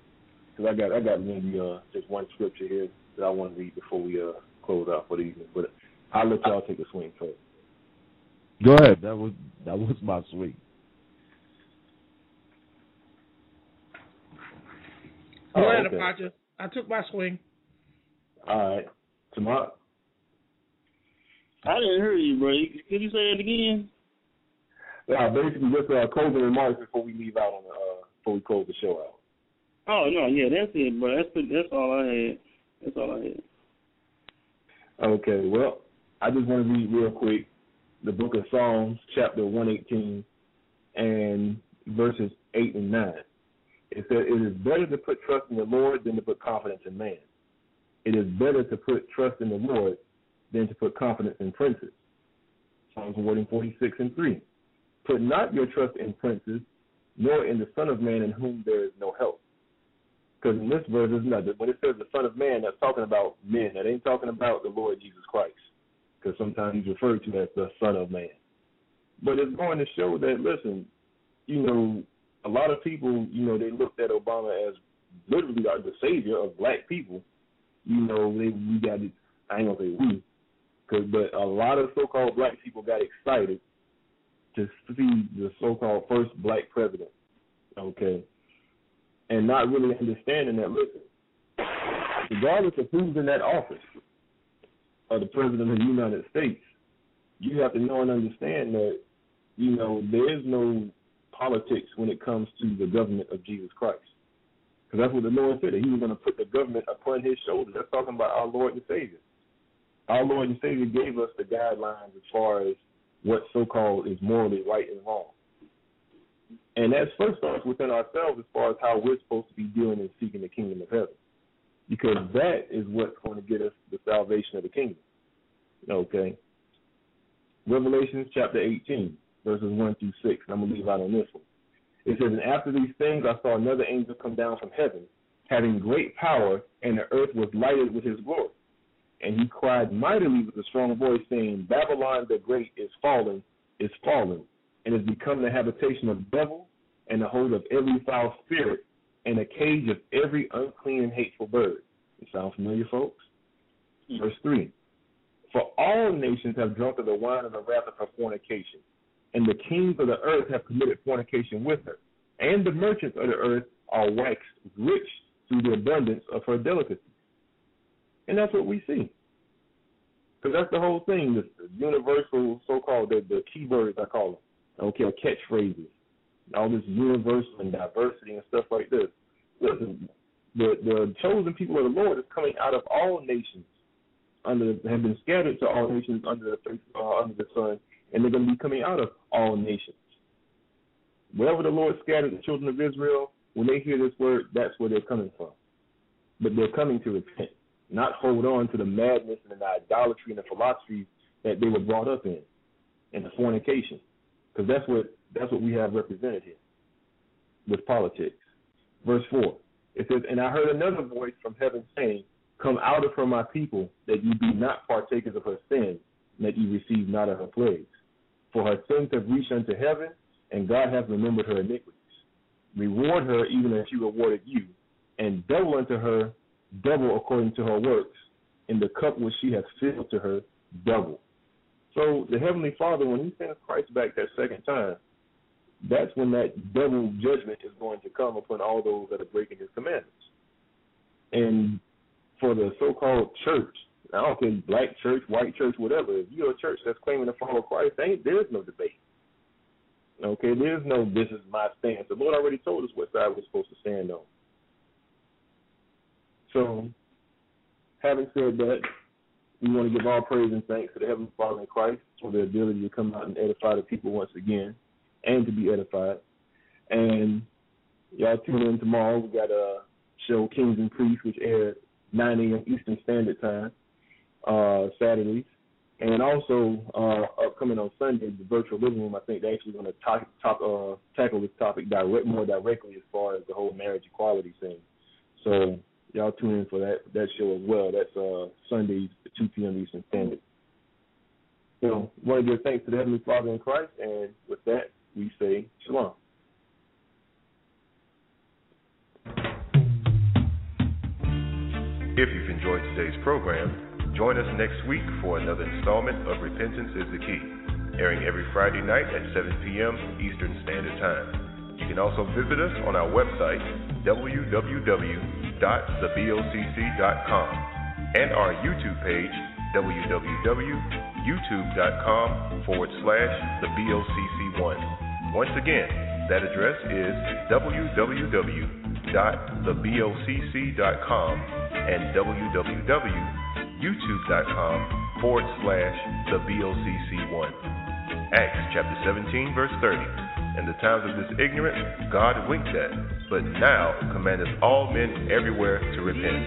Because I got I got maybe uh, just one scripture here that I want to read before we uh, close out for the evening. But I'll let y'all take a swing first. Go ahead. That was that was my swing. Go Oh, ahead, okay. Apache. I took my swing. All right. Tomorrow. I didn't hear you, bro. You- Could you say it again? Yeah, basically just uh, closing remarks before we leave out on the uh, before we close the show out. Oh no, yeah, that's it, bro. That's that's all I had. That's all I had. Okay, well, I just want to read real quick the book of Psalms, chapter 118, and verses 8 and 9. It It is better to put trust in the Lord than to put confidence in man. It is better to put trust in the Lord than to put confidence in princes. Psalms 146 and 3. Put not your trust in princes, nor in the Son of Man in whom there is no help. Because in this verse, it's not, when it says the Son of Man, that's talking about men. That ain't talking about the Lord Jesus Christ. Because sometimes he's referred to as the Son of Man. But it's going to show that, listen, you know, a lot of people, you know, they looked at Obama as literally like the savior of black people. You know, they we got it. I ain't gonna say we, cause but a lot of so-called black people got excited to see the so-called first black president. Okay, and not really understanding that. Listen, regardless of who's in that office, or the president of the United States, you have to know and understand that you know there is no politics when it comes to the government of Jesus Christ. Because that's what the Lord said, that he was going to put the government upon his shoulders. That's talking about our Lord and Savior. Our Lord and Savior gave us the guidelines as far as what so-called is morally right and wrong. And that first starts within ourselves as far as how we're supposed to be doing and seeking the kingdom of heaven. Because that is what's going to get us the salvation of the kingdom. Okay. Revelation chapter 18, verses 1 through 6. And I'm going to leave out on this one. It says, And after these things I saw another angel come down from heaven, having great power, and the earth was lighted with his glory. And he cried mightily with a strong voice, saying, Babylon the great is fallen, is fallen, and is become the habitation of devils, and the hold of every foul spirit, and a cage of every unclean and hateful bird. It sounds familiar, folks? Hmm. Verse 3 For all nations have drunk of the wine of the wrath of her fornication, and the kings of the earth have committed fornication with her, and the merchants of the earth are waxed rich through the abundance of her delicacies. And that's what we see. Because that's the whole thing, the, universal so-called, the, the keywords I call them, okay, or catchphrases, all this universal and diversity and stuff like this. Listen, the, the chosen people of the Lord is coming out of all nations, under have been scattered to all nations under the uh, under the sun, and they're going to be coming out of all nations. Wherever the Lord scattered the children of Israel, when they hear this word, that's where they're coming from. But they're coming to repent, not hold on to the madness and the idolatry and the philosophies that they were brought up in, and the fornication, because that's what that's what we have represented here with politics. Verse four, it says, "And I heard another voice from heaven saying, Come out of her, my people, that ye be not partakers of her sins, and that ye receive not of her plagues. For her sins have reached unto heaven, and God hath remembered her iniquities. Reward her even as she rewarded you, and double unto her, double according to her works, in the cup which she hath filled to her, double. So the Heavenly Father, when He sends Christ back that second time, that's when that double judgment is going to come upon all those that are breaking His commandments. And for the so-called church, I don't care black church, white church, whatever. If you're a church that's claiming to follow Christ, ain't there's no debate. Okay, there's no this is my stance. The Lord already told us what side we're supposed to stand on. So, having said that, we want to give all praise and thanks to the Heavenly Father in Christ for the ability to come out and edify the people once again, and to be edified. And y'all tune in tomorrow. We got a show Kings and Priests, which airs 9 a.m. Eastern Standard Time, uh, Saturdays. And also, uh, upcoming on Sunday, the virtual living room, I think they're actually going to talk, talk, uh, tackle this topic direct, more directly as far as the whole marriage equality thing. So, y'all tune in for that that show as well. That's uh, Sundays at 2 p.m. Eastern Standard. So, want to give thanks to the Heavenly Father in Christ, and with that, we say Shalom. If you've enjoyed today's program, join us next week for another installment of Repentance is the Key, airing every Friday night at 7 p.m. Eastern Standard Time. You can also visit us on our website, www.thebocc.com, and our YouTube page, www.youtube.com forward slash the BOCC1. Once again, that address is www.thebocc.com and www.youtube.com forward slash the BOCC1. Acts chapter 17, verse 30. In the times of this ignorance, God winked at, but now commandeth all men everywhere to repent.